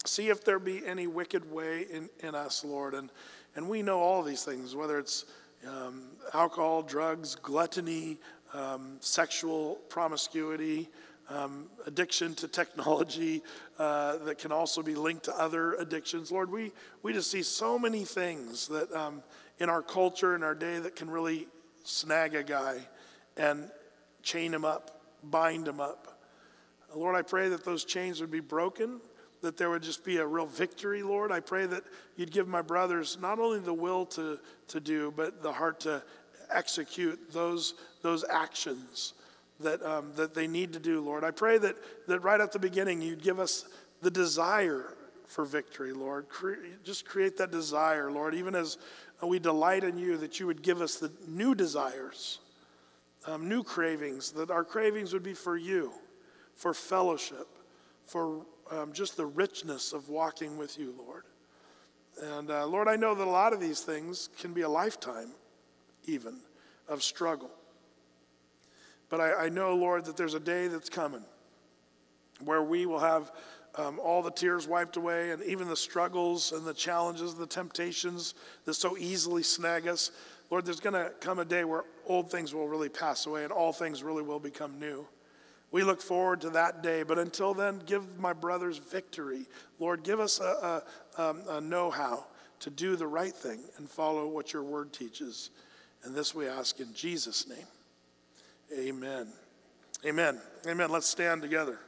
See if there be any wicked way in, in us, Lord. And, and we know all these things, whether it's um, alcohol, drugs, gluttony, um, sexual promiscuity, um, addiction to technology uh, that can also be linked to other addictions. Lord, we, we just see so many things that um, in our culture, in our day, that can really snag a guy and chain him up, bind him up. Lord, I pray that those chains would be broken, that there would just be a real victory, Lord. I pray that you'd give my brothers not only the will to, to do, but the heart to execute those, those actions that, um, that they need to do, Lord. I pray that, that right at the beginning you'd give us the desire for victory, Lord. Cre- just create that desire, Lord, even as we delight in you, that you would give us the new desires, um, new cravings, that our cravings would be for you, for fellowship, for um, just the richness of walking with you, Lord. And uh, Lord, I know that a lot of these things can be a lifetime, even, of struggle. But I, I know, Lord, that there's a day that's coming where we will have um, all the tears wiped away and even the struggles and the challenges, and the temptations that so easily snag us. Lord, there's going to come a day where old things will really pass away and all things really will become new. We look forward to that day, but until then, give my brothers victory. Lord, give us a, a, um, a know how to do the right thing and follow what your word teaches. And this we ask in Jesus' name. Amen. Amen. Amen. Let's stand together.